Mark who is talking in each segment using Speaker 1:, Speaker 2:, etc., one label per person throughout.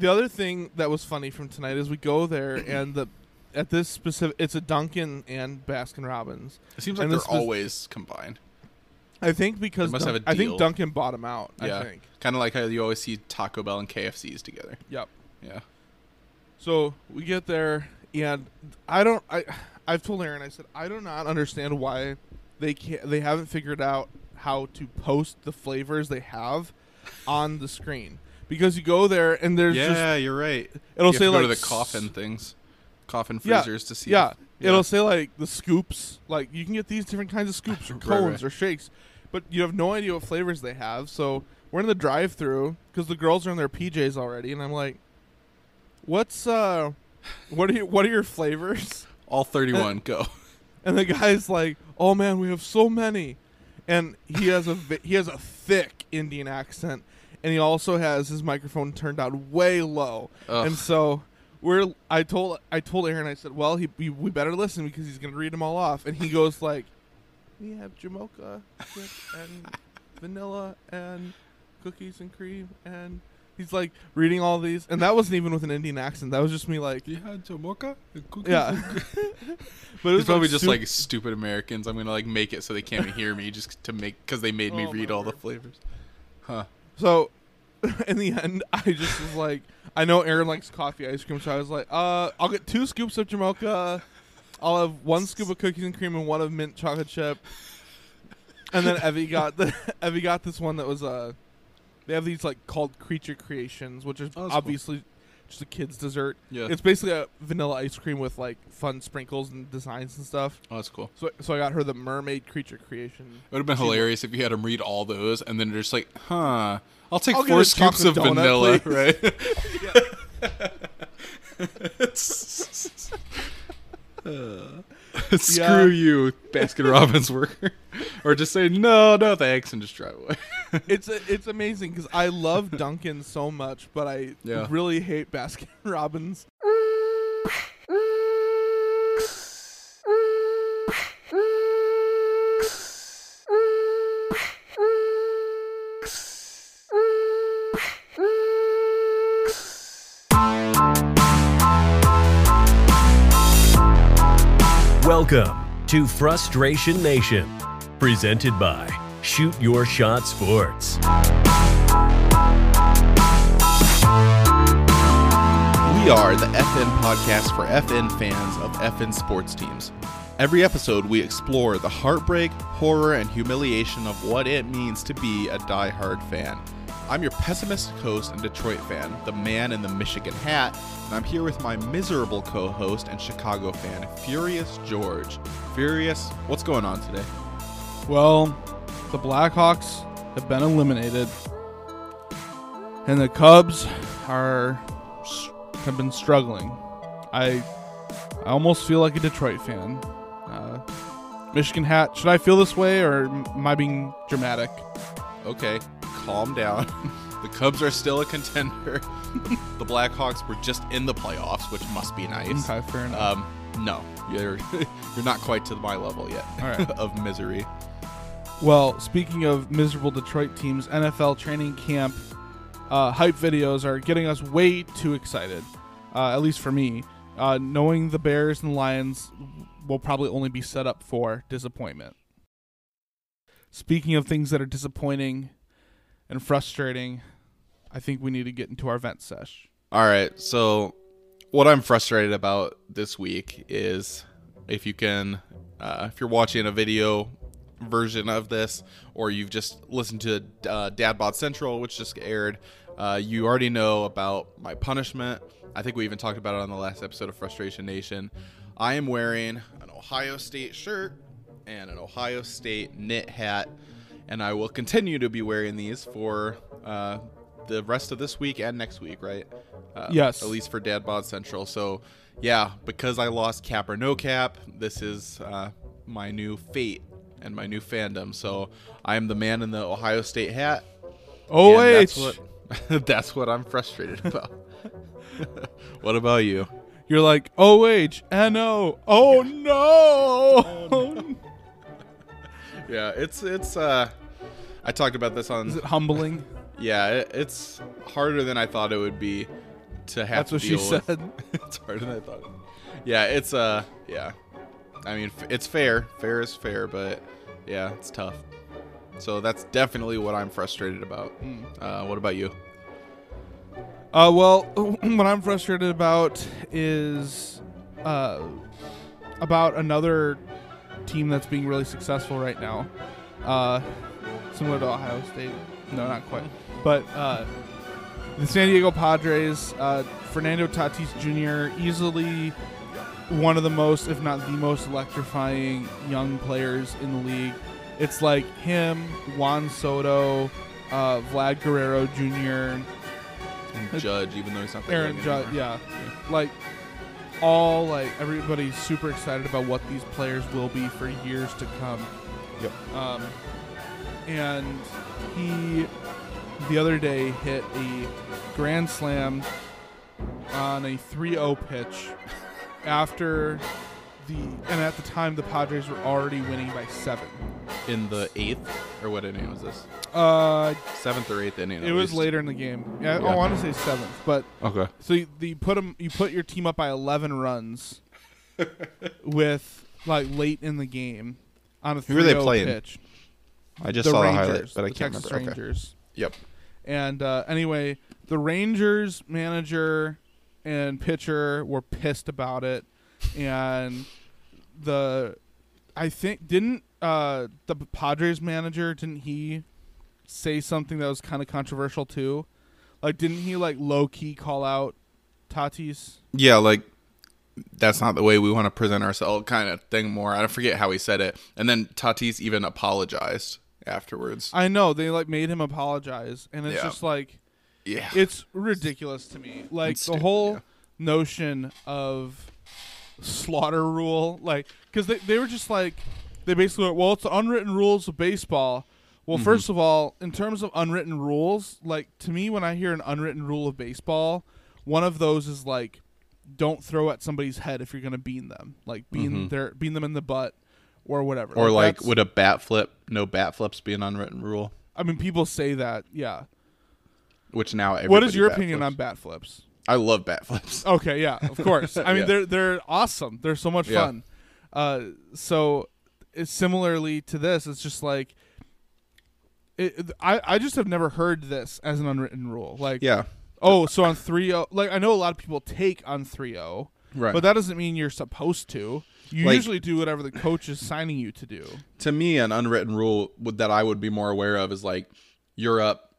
Speaker 1: the other thing that was funny from tonight is we go there and the at this specific it's a Dunkin' and Baskin Robbins.
Speaker 2: It seems like
Speaker 1: And
Speaker 2: they're
Speaker 1: was-
Speaker 2: always combined.
Speaker 1: I think because Dun-
Speaker 2: have a
Speaker 1: I think. Dunkin' bought them out.
Speaker 2: Yeah.
Speaker 1: I think.
Speaker 2: Kind of like how you always see Taco Bell and KFC's together.
Speaker 1: Yep.
Speaker 2: Yeah.
Speaker 1: So we get there and I don't I I've told Aaron I said I do not understand why they can't they haven't figured out how to post the flavors they have on the screen because you go there and there's just
Speaker 2: yeah, you're right.
Speaker 1: it'll
Speaker 2: you
Speaker 1: say like
Speaker 2: to the coffin things, coffin
Speaker 1: Yeah,
Speaker 2: freezers to see.
Speaker 1: Yeah,
Speaker 2: if-
Speaker 1: it'll say like the scoops. Like you can get these different kinds of scoops or
Speaker 2: Right,
Speaker 1: cones
Speaker 2: right.
Speaker 1: or shakes, but you have no idea what flavors they have. So we're in the drive-through because the girls are in their PJs already, and I'm like, "What's uh, what are you, what are your flavors?"
Speaker 2: all 31 go.
Speaker 1: And the guy's like, "Oh man, we have so many," and he has a he has a thick Indian accent, and he also has his microphone turned down way low,
Speaker 2: Ugh.
Speaker 1: and so we're I told I told Aaron I said, "Well, he we, we better listen because he's gonna read them all off," and he goes like, "We have Jamocha and vanilla and cookies and cream and." He's like reading all these, and that wasn't even with an Indian accent. That was just me, like,
Speaker 2: yeah, Jamocha.
Speaker 1: yeah. but it
Speaker 2: It's
Speaker 1: was
Speaker 2: probably
Speaker 1: like
Speaker 2: just
Speaker 1: sup-
Speaker 2: like stupid Americans. I'm gonna like make it so they can't hear me just to make because they made me
Speaker 1: Oh,
Speaker 2: read
Speaker 1: my
Speaker 2: all the flavors. Huh.
Speaker 1: So, in the end, I just was like, I know Aaron likes coffee ice cream, so I was like, uh, I'll get two scoops of Jamocha. I'll have one scoop of cookies and cream and one of mint chocolate chip. And then Evie got the Evie got this one that was uh, they have these like called creature creations, which is
Speaker 2: Oh, that's cool.
Speaker 1: Just a kid's dessert.
Speaker 2: Yeah.
Speaker 1: It's basically a vanilla ice cream with like fun sprinkles and designs and stuff.
Speaker 2: oh, that's cool.
Speaker 1: So, so I got her the mermaid creature creation.
Speaker 2: It would have been hilarious if you had him read all those and then just like, huh. I'll take
Speaker 1: I'll
Speaker 2: four scoops of
Speaker 1: chocolate
Speaker 2: vanilla,
Speaker 1: donut,
Speaker 2: right? Uh. Screw
Speaker 1: Yeah.
Speaker 2: you, Baskin Robbins worker. or just say no, no thanks, and just drive away.
Speaker 1: it's a, it's amazing because I love Dunkin' so much, but I
Speaker 2: Yeah.
Speaker 1: really hate Baskin Robbins.
Speaker 3: Welcome to Frustration Nation, presented by Shoot Your Shot Sports.
Speaker 2: We are the FN podcast for FN fans of FN sports teams. Every episode, we explore the heartbreak, horror, and humiliation of what it means to be a die-hard fan. I'm your pessimistic host and Detroit fan, the man in the Michigan hat, and I'm here with my miserable co host and Chicago fan, Furious George. Furious, what's going on today?
Speaker 1: Well, the Blackhawks have been eliminated, and the Cubs are have been struggling. I I almost feel like a Detroit fan. Uh, Michigan hat. Should I feel this way, or am I being dramatic?
Speaker 2: Okay, calm down. the Cubs are still a contender. the Blackhawks were just in the playoffs, which must be nice.
Speaker 1: Okay, fair enough.
Speaker 2: Um, no, you're you're not quite to my level yet
Speaker 1: right.
Speaker 2: of misery.
Speaker 1: Well, speaking of miserable Detroit teams, NFL training camp uh, hype videos are getting us way too excited. Uh, at least for me, uh, knowing the Bears and Lions will probably only be set up for disappointment. Speaking of things that are disappointing and frustrating, I think we need to get into our vent sesh.
Speaker 2: All right, so what I'm frustrated about this week is if you can, uh, if you're watching a video version of this, or you've just listened to uh, Dad Bod Central, which just aired, uh, you already know about my punishment. I think we even talked about it on the last episode of Frustration Nation. I am wearing an Ohio State shirt and an Ohio State knit hat, and I will continue to be wearing these for uh, the rest of this week and next week, right? Uh,
Speaker 1: Yes.
Speaker 2: At least for Dad Bod Central. So, yeah, because I lost cap or no cap, this is uh, my new fate and my new fandom. So I am the man in the Ohio State hat.
Speaker 1: Oh, wait.
Speaker 2: that's what that's what I'm frustrated about. what about you?
Speaker 1: You're like, oh, H, N O. Oh, no.
Speaker 2: Yeah, it's it's uh I talked about this on
Speaker 1: Is it humbling?
Speaker 2: Yeah, it, it's harder than I thought it would be to have
Speaker 1: That's
Speaker 2: to
Speaker 1: what she
Speaker 2: with.
Speaker 1: said.
Speaker 2: it's harder than I thought. Yeah, it's uh, yeah. I mean, it's fair. Fair is fair, but yeah, it's tough. So that's definitely what I'm frustrated about.
Speaker 1: Hmm.
Speaker 2: Uh, what about you?
Speaker 1: Uh, well, what I'm frustrated about is uh, about another team that's being really successful right now. Uh, similar to Ohio State. No, not quite. But uh, the San Diego Padres, uh, Fernando Tatis Jr., easily one of the most, if not the most electrifying young players in the league. It's like him, Juan Soto, uh, Vlad Guerrero Jr.,
Speaker 2: And Judge, even though he's not there
Speaker 1: Aaron Judge, yeah. Like all like everybody's super excited about what these players will be for years to come.
Speaker 2: Yep.
Speaker 1: Um, and he the other day hit a grand slam on a 3-0 pitch after the and at the time the Padres were already winning by 7.
Speaker 2: In the eighth, or what inning was this?
Speaker 1: Uh
Speaker 2: Seventh or eighth inning?
Speaker 1: it was
Speaker 2: least.
Speaker 1: later in the game. Yeah,
Speaker 2: Yeah.
Speaker 1: I want to say 7th, but
Speaker 2: Okay.
Speaker 1: So you, you them, you put your team up by 11 runs with like late in the game on a 3
Speaker 2: Who are they playing?
Speaker 1: pitch.
Speaker 2: I just
Speaker 1: the
Speaker 2: saw
Speaker 1: Rangers,
Speaker 2: the highlight, but I can't
Speaker 1: Texas
Speaker 2: remember. Okay.
Speaker 1: Rangers.
Speaker 2: Yep.
Speaker 1: And uh, anyway, the Rangers manager and pitcher were pissed about it, and the I think didn't uh, the Padres manager didn't he say something that was kind of controversial too? Like, didn't he like low key call out Tatis?
Speaker 2: Yeah, like that's not the way we want to present ourselves, kind of thing. More, I forget how he said it, and then Tatis even apologized afterwards.
Speaker 1: I know they like made him apologize, and it's
Speaker 2: Yeah.
Speaker 1: just like
Speaker 2: yeah,
Speaker 1: it's ridiculous to me. Like
Speaker 2: It's
Speaker 1: the
Speaker 2: stupid,
Speaker 1: whole
Speaker 2: yeah.
Speaker 1: notion of slaughter rule, like because they they were just like they basically went, well, it's the unwritten rules of baseball. Well,
Speaker 2: Mm-hmm.
Speaker 1: first of all, in terms of unwritten rules, like to me, when I hear an unwritten rule of baseball, one of those is like don't throw at somebody's head if you're gonna bean them, like bean their bean them in the butt or whatever.
Speaker 2: Or like
Speaker 1: that's-
Speaker 2: would a bat flip? No bat flips be an unwritten rule?
Speaker 1: I mean, people say that, yeah.
Speaker 2: Which now
Speaker 1: What is your opinion
Speaker 2: flips.
Speaker 1: on bat flips?
Speaker 2: I love bat flips.
Speaker 1: Okay, yeah, of course. I mean,
Speaker 2: Yeah.
Speaker 1: they're they're awesome. They're so much
Speaker 2: Yeah.
Speaker 1: fun. Uh, so it's similarly to this, it's just like it, I I just have never heard this as an unwritten rule. Like,
Speaker 2: Yeah,
Speaker 1: oh, so on 3-0, like I know a lot of people take on 3-0,
Speaker 2: right.
Speaker 1: but that doesn't mean you're supposed to. You
Speaker 2: Like-
Speaker 1: usually do whatever the coach is signing you to do.
Speaker 2: to me, an unwritten rule would, that I would be more aware of is like you're up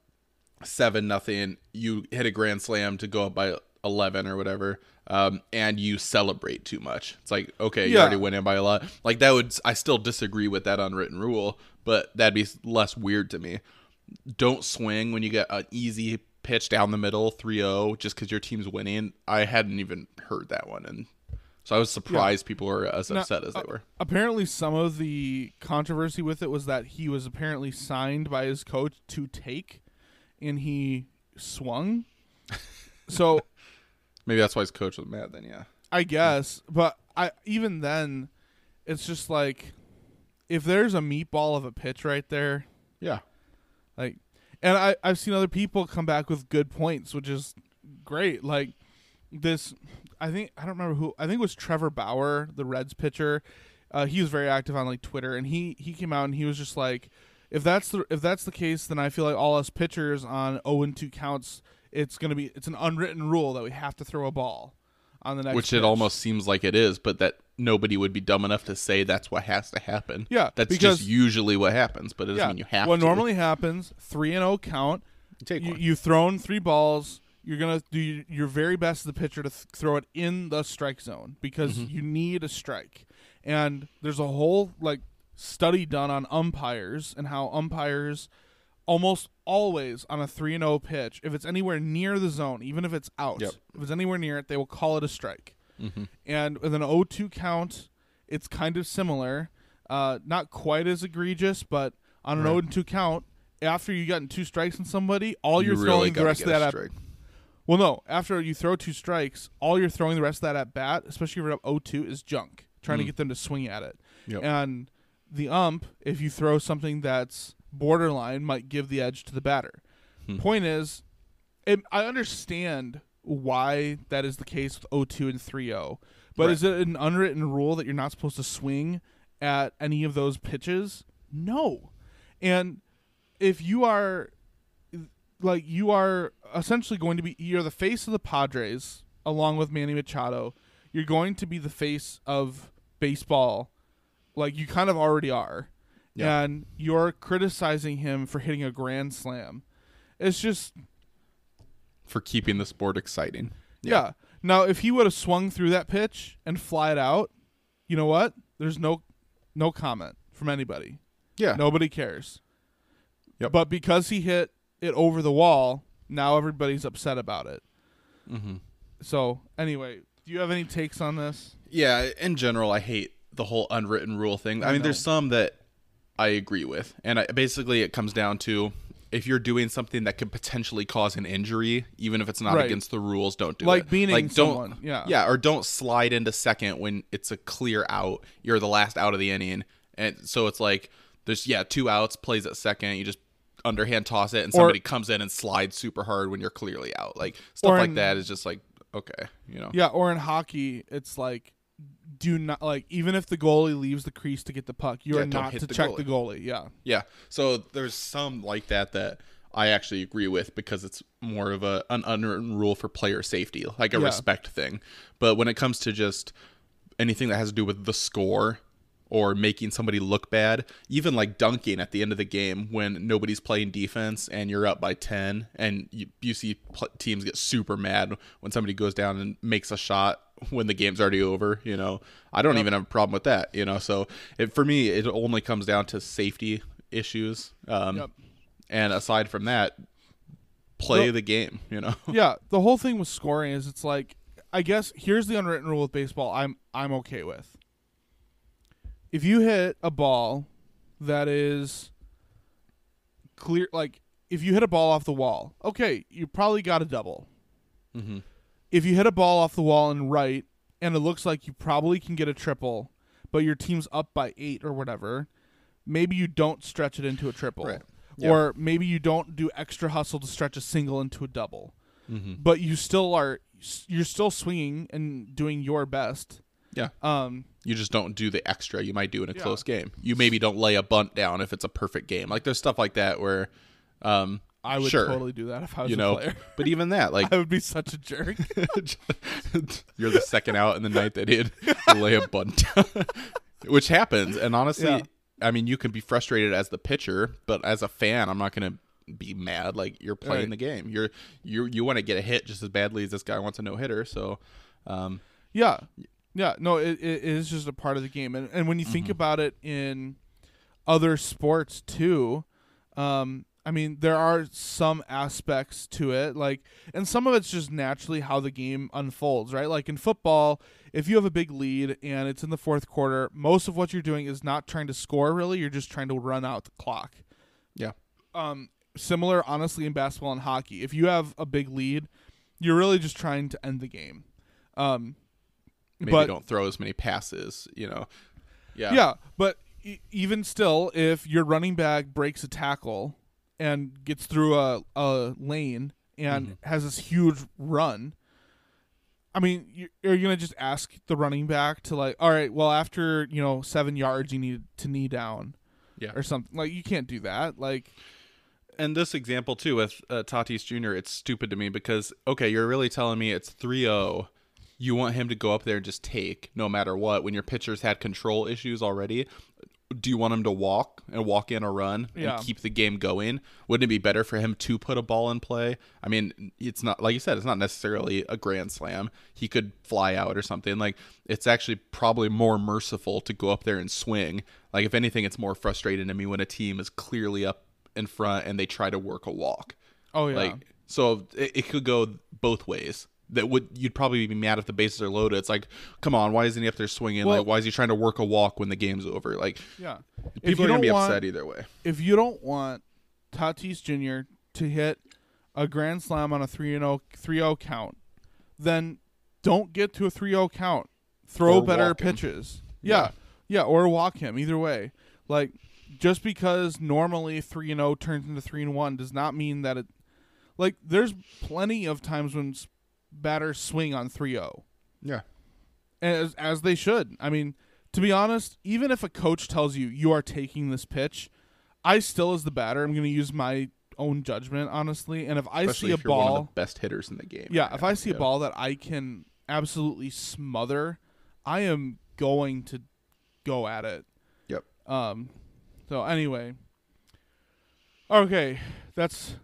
Speaker 2: seven nothing, you hit a grand slam to go up by eleven or whatever, um, and you celebrate too much. It's like okay, you already went in by a lot. Like that would I still disagree with that unwritten rule, but that'd be less weird to me. Don't swing when you get an easy pitch down the middle 3-0 just because your team's winning. I hadn't even heard that one, and so I was surprised people were as
Speaker 1: Now,
Speaker 2: upset as they
Speaker 1: uh,
Speaker 2: were.
Speaker 1: Apparently, some of the controversy with it was that he was apparently signed by his coach to take, and he swung. So
Speaker 2: Maybe that's why his coach was mad. Then yeah.
Speaker 1: I guess, but I even then, it's just like if there's a meatball of a pitch right there,
Speaker 2: Yeah.
Speaker 1: like, and I I've seen other people come back with good points, which is great. Like this, I think I don't remember who. I think it was Trevor Bauer, the Reds pitcher. Uh, he was very active on like Twitter, and he he came out and he was just like, if that's the if that's the case, then I feel like all us pitchers on 0 and 2 counts, it's gonna be it's an unwritten rule that we have to throw a ball on the next.
Speaker 2: which it almost seems like it is, but that nobody would be dumb enough to say that's what has to happen.
Speaker 1: Yeah,
Speaker 2: that's
Speaker 1: because-
Speaker 2: just usually what happens, but it doesn't mean you have
Speaker 1: what
Speaker 2: to.
Speaker 1: normally happens, three and zero count.
Speaker 2: Take
Speaker 1: you,
Speaker 2: one.
Speaker 1: You've thrown three balls. You're gonna do your- very best as the pitcher to th- throw it in the strike zone because
Speaker 2: Mm-hmm.
Speaker 1: you need a strike. And there's a whole like study done on umpires and how umpires almost always on a three and zero pitch, if it's anywhere near the zone, even if it's out,
Speaker 2: Yep.
Speaker 1: if it's anywhere near it, they will call it a strike.
Speaker 2: Mhm.
Speaker 1: And with an 0-2 count, it's kind of similar. Uh, not quite as egregious, but on an
Speaker 2: Right.
Speaker 1: 0-2 count, after you've gotten two strikes on somebody, all
Speaker 2: You
Speaker 1: you're
Speaker 2: really
Speaker 1: throwing the rest of that at
Speaker 2: strike.
Speaker 1: Well, no. After you throw two strikes, all you're throwing the rest of that at bat, especially if you're up 0-2, is junk. Trying to
Speaker 2: Mm.
Speaker 1: get them to swing at it.
Speaker 2: Yep.
Speaker 1: And the ump, if you throw something that's borderline, might give the edge to the batter.
Speaker 2: Hmm.
Speaker 1: Point is, it, I understand why that is the case with 0-2 and 3-0. But
Speaker 2: Right.
Speaker 1: is it an unwritten rule that you're not supposed to swing at any of those pitches? No. And if you are like you are essentially going to be you're the face of the Padres along with Manny Machado. You're going to be the face of baseball like you kind of already are.
Speaker 2: Yeah.
Speaker 1: And you're criticizing him for hitting a grand slam. It's just
Speaker 2: for keeping the sport exciting.
Speaker 1: yeah. Now if he would have swung through that pitch and fly it out, you know what? There's no no comment from anybody.
Speaker 2: Yeah.
Speaker 1: Nobody cares.
Speaker 2: Yep.
Speaker 1: But because he hit it over the wall, now everybody's upset about it.
Speaker 2: Mm-hmm.
Speaker 1: So anyway, do you have any takes on this?
Speaker 2: Yeah, in general, I hate the whole unwritten rule thing. I,
Speaker 1: I
Speaker 2: mean,
Speaker 1: know.
Speaker 2: there's some that I agree with, and I, basically, it comes down to if you're doing something that could potentially cause an injury, even if it's not
Speaker 1: Right.
Speaker 2: against the rules, don't do
Speaker 1: Like
Speaker 2: it.
Speaker 1: beating
Speaker 2: like don't,
Speaker 1: someone, yeah.
Speaker 2: yeah, or don't slide into second when it's a clear out. You're the last out of the inning, and so it's like there's yeah two outs, plays at second. You just underhand toss it, and
Speaker 1: Or-
Speaker 2: somebody comes in and slides super hard when you're clearly out. Like stuff
Speaker 1: Or
Speaker 2: like
Speaker 1: in-
Speaker 2: that is just like okay, you know.
Speaker 1: Yeah, or in hockey, it's like do not like even if the goalie leaves the crease to get the puck, you
Speaker 2: Yeah,
Speaker 1: are
Speaker 2: don't
Speaker 1: to
Speaker 2: the
Speaker 1: check
Speaker 2: goalie.
Speaker 1: the goalie. Yeah.
Speaker 2: Yeah. So there's some like that that I actually agree with because it's more of a an unwritten rule for player safety, like a
Speaker 1: Yeah.
Speaker 2: respect thing. But when it comes to just anything that has to do with the score or making somebody look bad, even like dunking at the end of the game when nobody's playing defense and you're up by 10 and you, you see pl- teams get super mad when somebody goes down and makes a shot when the game's already over, you know. I don't even have a problem with that, you know. So it, for me it only comes down to safety issues. Um
Speaker 1: Yep.
Speaker 2: and aside from that play
Speaker 1: Well-
Speaker 2: the game, you know.
Speaker 1: yeah, the whole thing with scoring is it's like I guess here's the unwritten rule with baseball I'm I'm okay with. If you hit a ball that is clear like if you hit a ball off the wall, okay, you probably got a double.
Speaker 2: mm-hmm.
Speaker 1: If you hit a ball off the wall and right and it looks like you probably can get a triple, but your team's up by 8 or whatever, maybe you don't stretch it into a triple.
Speaker 2: Right.
Speaker 1: Or maybe you don't do extra hustle to stretch a single into a double
Speaker 2: Mm-hmm.
Speaker 1: but you still are you're still swinging and doing your best.
Speaker 2: Yeah.
Speaker 1: Um,
Speaker 2: You just don't do the extra you might do in a
Speaker 1: Yeah.
Speaker 2: close game. You maybe don't lay a bunt down if it's a perfect game. Like there's stuff like that where um
Speaker 1: I would
Speaker 2: Sure.
Speaker 1: totally do that if I was
Speaker 2: you
Speaker 1: a player.
Speaker 2: but even that like
Speaker 1: I would be such a jerk.
Speaker 2: you're the second out in the ninth inning, you lay a bunt down, which happens. And honestly,
Speaker 1: Yeah.
Speaker 2: I mean, you can be frustrated as the pitcher, but as a fan, I'm not going to be mad. Like you're playing
Speaker 1: Right.
Speaker 2: the game. You're you you want to get a hit just as badly as this guy wants a no hitter. So, um,
Speaker 1: yeah, yeah. No, it, it is just a part of the game, and and when you think about it in other sports too, um, I mean, there are some aspects to it, like, and some of it's just naturally how the game unfolds, right? Like in football, if you have a big lead and it's in the fourth quarter, most of what you're doing is not trying to score. Really, you're just trying to run out the clock.
Speaker 2: yeah,
Speaker 1: um similar honestly in basketball and hockey if you have a big lead you're really just trying to end the game um
Speaker 2: maybe
Speaker 1: but
Speaker 2: don't throw as many passes. You know, yeah,
Speaker 1: yeah but e- even still if your running back breaks a tackle and gets through a, a lane and
Speaker 2: Mm-hmm.
Speaker 1: has this huge run i mean you, are you gonna just ask the running back to like all right well after you know seven yards you need to knee down
Speaker 2: Yeah.
Speaker 1: or something like you can't do that like
Speaker 2: and this example too with uh, Tatis Jr. It's stupid to me because okay, you're really telling me it's 3-0. You want him to go up there and just take no matter what when your pitcher's had control issues already. Do you want him to walk and walk in a run
Speaker 1: Yeah.
Speaker 2: and keep the game going? Wouldn't it be better for him to put a ball in play? I mean, it's not like you said, it's not necessarily a grand slam. He could fly out or something. Like it's actually probably more merciful to go up there and swing. Like if anything, it's more frustrating to me when a team is clearly up in front and they try to work a walk.
Speaker 1: oh yeah
Speaker 2: Like so it, it could go both ways. That would you'd probably be mad if the bases are loaded. It's like, come on, why isn't he up there swinging?
Speaker 1: Well-
Speaker 2: like, why is he trying to work a walk when the game's over? Like,
Speaker 1: yeah
Speaker 2: people are gonna be
Speaker 1: want-
Speaker 2: upset either way.
Speaker 1: if you don't want Tatis Jr. to hit a grand slam on a 3 0 3-0 count, then don't get to a 3-0 count. Throw
Speaker 2: Or
Speaker 1: better pitches. Yeah. yeah. or walk him either way. Like just because normally 3 0 turns into 3 and 1 does not mean that it like there's plenty of times when batters swing on 3-0
Speaker 2: Yeah.
Speaker 1: as as they should. I mean, to be honest, even if a coach tells you you are taking this pitch, I still as the batter I'm going to use my own judgment honestly, and if I
Speaker 2: Especially
Speaker 1: see a
Speaker 2: you're one of
Speaker 1: ball,
Speaker 2: the best hitters in the game.
Speaker 1: yeah,
Speaker 2: right
Speaker 1: if
Speaker 2: now.
Speaker 1: I see a ball that I can absolutely smother, I am going to go at it.
Speaker 2: Yep.
Speaker 1: Um so anyway, okay, that's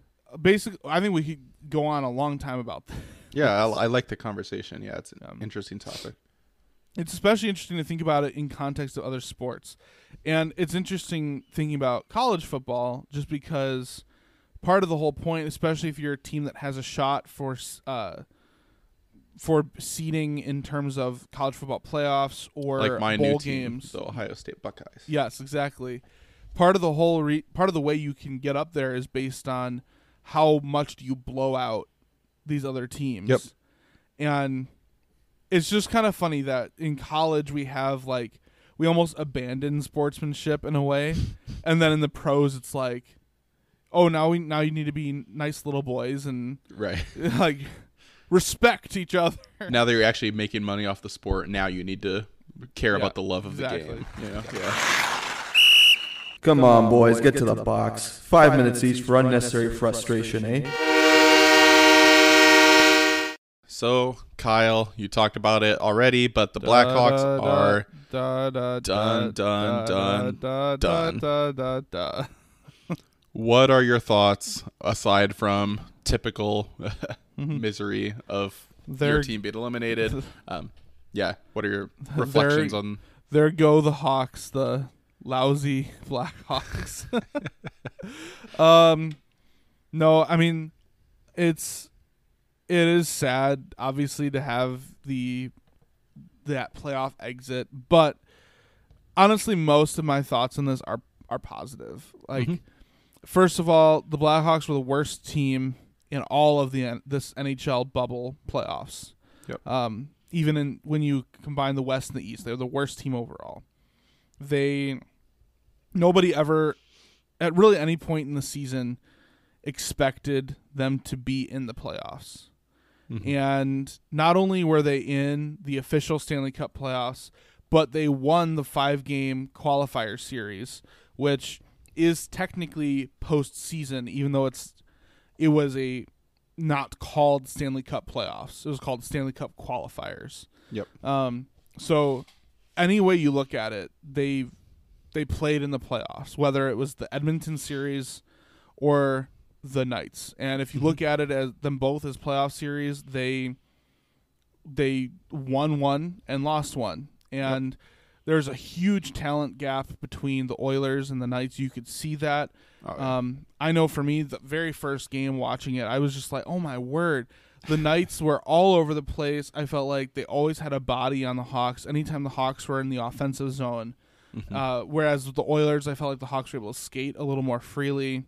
Speaker 1: basic I think we could go on a long time about that.
Speaker 2: Yeah, I, I like the conversation. Yeah, it's an
Speaker 1: Um,
Speaker 2: interesting topic.
Speaker 1: it's especially interesting to think about it in context of other sports. And it's interesting thinking about college football just because part of the whole point, especially if you're a team that has a shot for uh, for seeding in terms of college football playoffs or
Speaker 2: Like my
Speaker 1: bowl
Speaker 2: team,
Speaker 1: games.
Speaker 2: the Ohio State Buckeyes.
Speaker 1: Yes, exactly. Part of the whole re- part of the way you can get up there is based on how much do you blow out these other teams.
Speaker 2: Yep.
Speaker 1: And it's just kind of funny that in college we have like we almost abandon sportsmanship in a way, and then in the pros it's like, oh now we now you need to be nice little boys and
Speaker 2: Right.
Speaker 1: like respect each other.
Speaker 2: now that you're actually making money off the sport, now you need to care
Speaker 1: Yeah,
Speaker 2: about the love of
Speaker 1: exactly.
Speaker 2: the game. You know? Yeah.
Speaker 4: Come on, boys, get to the box. Five minutes each for unnecessary frustration, eh?
Speaker 2: So, Kyle, you talked about it already, but the Blackhawks are done, done, done.
Speaker 1: da, da.
Speaker 2: What are your thoughts aside from typical misery of your
Speaker 1: They're-
Speaker 2: team being eliminated? Um, yeah, what are your reflections on?
Speaker 1: There go the Hawks, the lousy Blackhawks. um, no, I mean, it's it is sad, obviously, to have the that playoff exit, but honestly, most of my thoughts on this are are positive. Like,
Speaker 2: Mhm.
Speaker 1: first of all, the Blackhawks were the worst team in all of the this NHL bubble playoffs.
Speaker 2: Yep.
Speaker 1: Um, even in when you combine the West and the East, they're the worst team overall. They nobody ever at really any point in the season expected them to be in the playoffs.
Speaker 2: Mhm.
Speaker 1: And not only were they in the official Stanley Cup playoffs, but they won the five game qualifier series, which is technically postseason, even though it's it was a not called Stanley Cup playoffs. It was called Stanley Cup qualifiers.
Speaker 2: Yep.
Speaker 1: Um, so any way you look at it, they they played in the playoffs, whether it was the Edmonton series or the Knights. And if you look at it as them both as playoff series, they they won one and lost one. And there's a huge talent gap between the Oilers and the Knights. You could see that.
Speaker 2: Oh, yeah.
Speaker 1: Um, I know for me, the very first game watching it, I was just like, oh my word. The Knights were all over the place. I felt like they always had a body on the Hawks anytime the Hawks were in the offensive zone.
Speaker 2: Mm-hmm.
Speaker 1: Uh, whereas with the Oilers, I felt like the Hawks were able to skate a little more freely.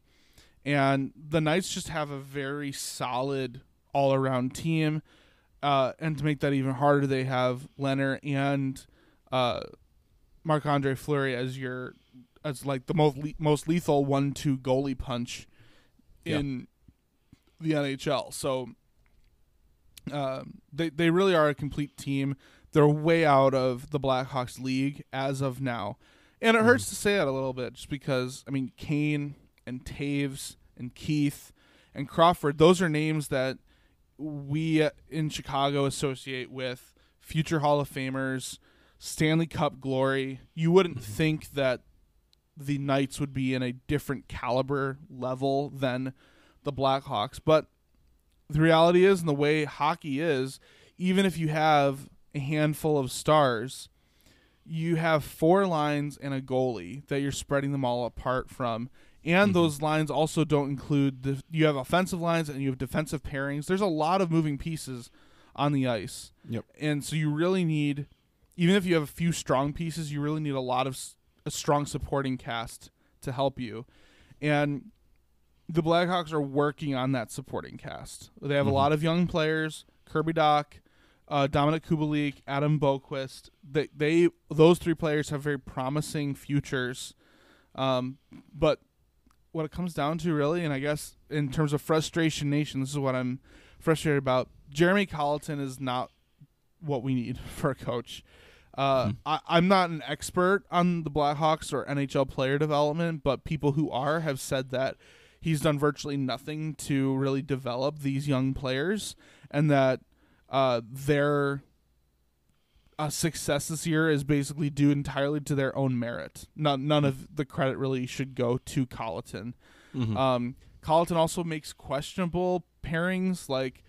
Speaker 1: And the Knights just have a very solid all around team. Uh, and to make that even harder, they have Lehner and uh, Marc Andre Fleury as your as like the most le- most lethal one two goalie punch in the NHL. So um, they they really are a complete team. They're way out of the Blackhawks league as of now, and it hurts to say that a little bit, just because I mean Kane and Toews and Keith and Crawford. Those are names that we in Chicago associate with future Hall of Famers, Stanley Cup glory. You wouldn't mm-hmm. think that the Knights would be in a different caliber level than the Blackhawks, but the reality is, and the way hockey is, even if you have a handful of stars, you have four lines and a goalie that you're spreading them all apart from. And those lines also don't include the you have offensive lines and you have defensive pairings. There's a lot of moving pieces on the ice.
Speaker 2: Yep.
Speaker 1: And so you really need even if you have a few strong pieces, you really need a lot of a strong supporting cast to help you. And the Blackhawks are working on that supporting cast. They have a lot of young players, Kirby Dach, uh, Dominik Kubalik, Adam Boqvist. They, they those three players have very promising futures. Um, but what it comes down to really, and I guess in terms of frustration nation, this is what I'm frustrated about. Jeremy Colliton is not what we need for a coach. Uh, I, I'm not an expert on the Blackhawks or NHL player development, but people who are have said that he's done virtually nothing to really develop these young players, and that uh, their uh, success this year is basically due entirely to their own merit. Not none of the credit really should go to Colliton. Um, Colliton also makes questionable pairings. Like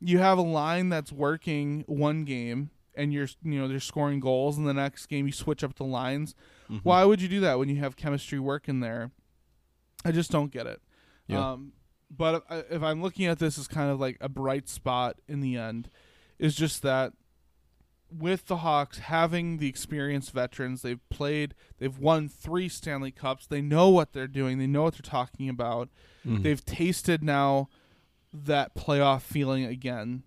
Speaker 1: you have a line that's working one game, and you're you know they're scoring goals, and the next game you switch up the lines. Why would you do that when you have chemistry working there? I just don't get it.
Speaker 2: Yeah.
Speaker 1: Um, but if, if I'm looking at this as kind of like a bright spot in the end, is just that with the Hawks having the experienced veterans, they've played, they've won three Stanley Cups. They know what they're doing. They know what they're talking about. Mm-hmm. They've tasted now that playoff feeling again.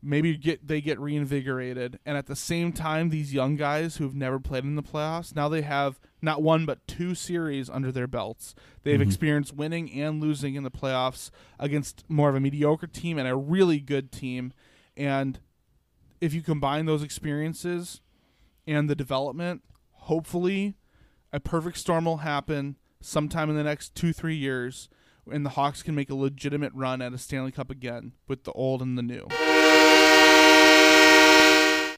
Speaker 1: Maybe get they get reinvigorated, and at the same time, these young guys who've never played in the playoffs now they have not one but two series under their belts. They've mm-hmm. experienced winning and losing in the playoffs against more of a mediocre team and a really good team, and if you combine those experiences and the development, hopefully a perfect storm will happen sometime in the next two, three years, and the Hawks can make a legitimate run at a Stanley Cup again with the old and the new.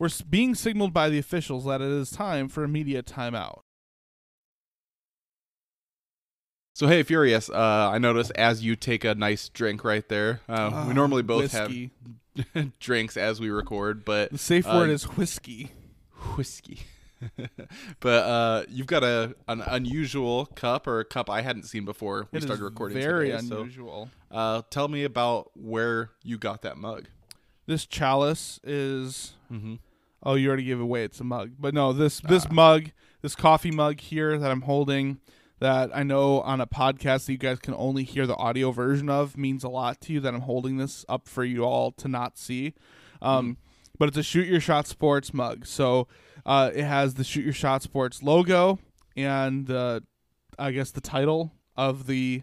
Speaker 1: We're being signaled by the officials that it is time for a media timeout.
Speaker 2: So hey, Furious, uh, I noticed as you take a nice drink right there. Uh, we
Speaker 1: Ah,
Speaker 2: normally both
Speaker 1: whiskey.
Speaker 2: have drinks as we record, but
Speaker 1: The safe
Speaker 2: uh,
Speaker 1: word is whiskey.
Speaker 2: whiskey. but uh, you've got a an unusual cup or a cup I hadn't seen before we
Speaker 1: It
Speaker 2: started recording.
Speaker 1: very
Speaker 2: today, so,
Speaker 1: unusual.
Speaker 2: uh, tell me about where you got that mug.
Speaker 1: This chalice is
Speaker 2: Mm-hmm.
Speaker 1: Oh, you already gave away. It's a mug, but no this this mug, this coffee mug here that I'm holding, that I know on a podcast that you guys can only hear the audio version of, means a lot to you. That I'm holding this up for you all to not see, um, but it's a Shoot Your Shot Sports mug. So uh, it has the Shoot Your Shot Sports logo and uh, I guess the title of the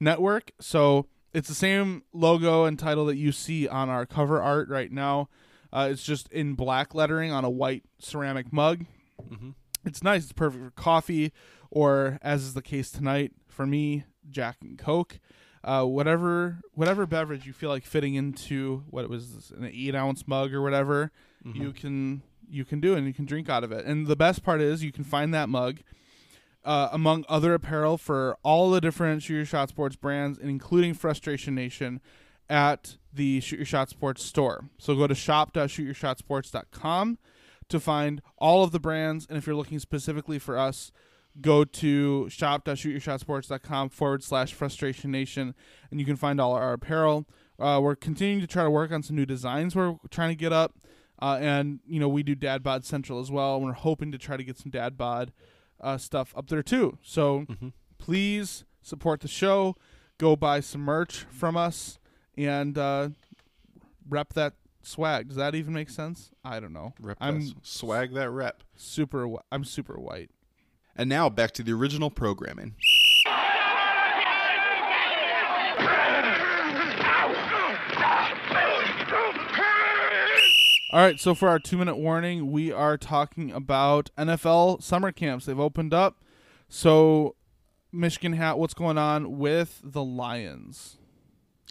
Speaker 1: network. So it's the same logo and title that you see on our cover art right now. Uh, it's just in black lettering on a white ceramic mug. It's nice. It's perfect for coffee, or as is the case tonight for me, Jack and Coke. Uh, whatever whatever beverage you feel like fitting into what it was this, an eight ounce mug or whatever, you can you can do and you can drink out of it. And the best part is you can find that mug uh, among other apparel for all the different Shoot Your Shot Sports brands, including Frustration Nation, at the Shoot Your Shot Sports store. So go to shop.shootyourshotsports.com to find all of the brands, and if you're looking specifically for us, go to shop.shootyourshotsports.com forward slash Frustration Nation, and you can find all our apparel. Uh, we're continuing to try to work on some new designs we're trying to get up. Uh, and you know we do Dad Bod Central as well. And we're hoping to try to get some Dad Bod uh, stuff up there too. So please support the show. Go buy some merch from us and uh, rep that swag. Does that even make sense? I don't know.
Speaker 2: Rep
Speaker 1: I'm
Speaker 2: that, swag that rep.
Speaker 1: super. I'm super white.
Speaker 2: And now back to the original programming.
Speaker 1: All right, so for our two minute warning, we are talking about NFL summer camps. They've opened up. So, Michigan Hat, what's going on with the Lions?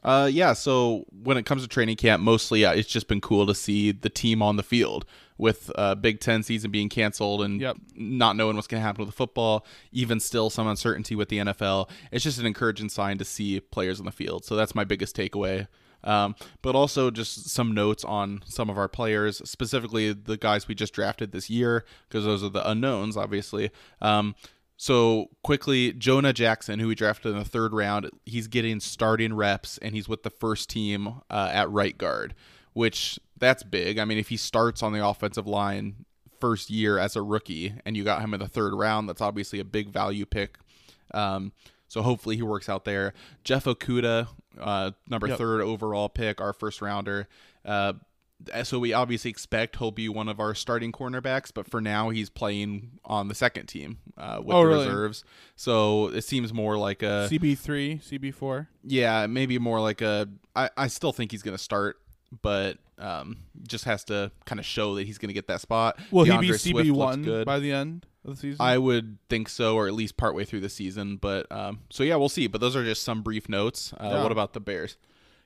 Speaker 2: Uh, yeah. So when it comes to training camp, mostly yeah, it's just been cool to see the team on the field with uh, Big Ten season being canceled and
Speaker 1: Yep.
Speaker 2: not knowing what's going to happen with the football. Even still, some uncertainty with the NFL. It's just an encouraging sign to see players on the field. So that's my biggest takeaway. Um, but also just some notes on some of our players, specifically the guys we just drafted this year, because those are the unknowns, obviously. Um, so quickly, Jonah Jackson, who we drafted in the third round, he's getting starting reps, and he's with the first team uh, at right guard, which that's big. I mean, if he starts on the offensive line first year as a rookie, and you got him in the third round, that's obviously a big value pick. Um, so hopefully he works out there. Jeff Okudah, uh, number
Speaker 1: Yep.
Speaker 2: third overall pick, our first rounder. Uh, so we obviously expect he'll be one of our starting cornerbacks, but for now he's playing on the second team uh, with
Speaker 1: Oh,
Speaker 2: the
Speaker 1: really?
Speaker 2: reserves. So it seems more like a
Speaker 1: CB three, CB four.
Speaker 2: yeah, maybe more like a. I, I still think he's going to start, but um, just has to kind of show that he's going to get that spot.
Speaker 1: Will he
Speaker 2: DeAndre
Speaker 1: be
Speaker 2: Swift
Speaker 1: CB one by the end of the season?
Speaker 2: I would think so, or at least partway through the season. But um, so yeah, we'll see. But those are just some brief notes. Uh,
Speaker 1: Yeah.
Speaker 2: What about the Bears?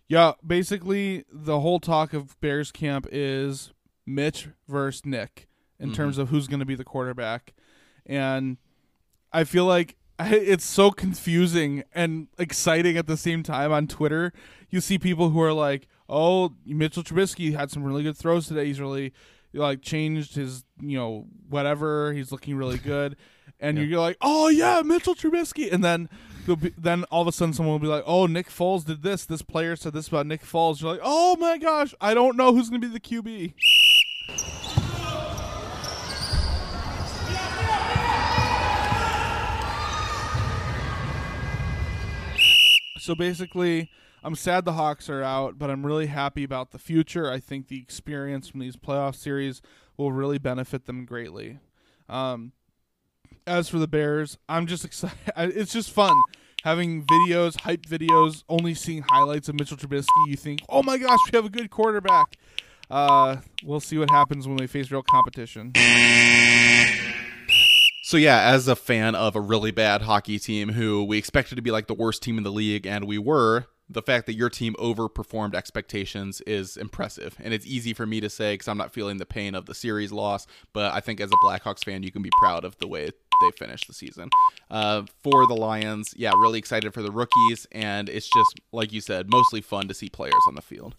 Speaker 1: Yeah, basically the whole talk of Bears camp is Mitch versus Nick in
Speaker 2: Mhm.
Speaker 1: terms of who's going to be the quarterback, and I feel like it's so confusing and exciting at the same time on Twitter. You see people who are like, "Oh, Mitchell Trubisky had some really good throws today. He's really like changed his, you know, whatever. He's looking really good." And
Speaker 2: Yeah.
Speaker 1: you're like, "Oh yeah, Mitchell Trubisky," and then be, then all of a sudden someone will be like, "Oh, Nick Foles did this. This player said this about Nick Foles." You're like, "Oh my gosh, I don't know who's going to be the QB." So basically, I'm sad the Hawks are out, but I'm really happy about the future. I think the experience from these playoff series will really benefit them greatly. Um, as for the Bears, I'm just excited. It's just fun having videos, hype videos, only seeing highlights of Mitchell Trubisky. You think, oh my gosh, we have a good quarterback. Uh, we'll see what happens when they face real competition.
Speaker 2: So yeah, as a fan of a really bad hockey team who we expected to be like the worst team in the league, and we were, the fact that your team overperformed expectations is impressive. And it's easy for me to say because I'm not feeling the pain of the series loss, but I think as a Blackhawks fan, you can be proud of the way they finished the season. Uh, for the Lions, yeah, really excited for the rookies, and it's just like you said, mostly fun to see players on the field.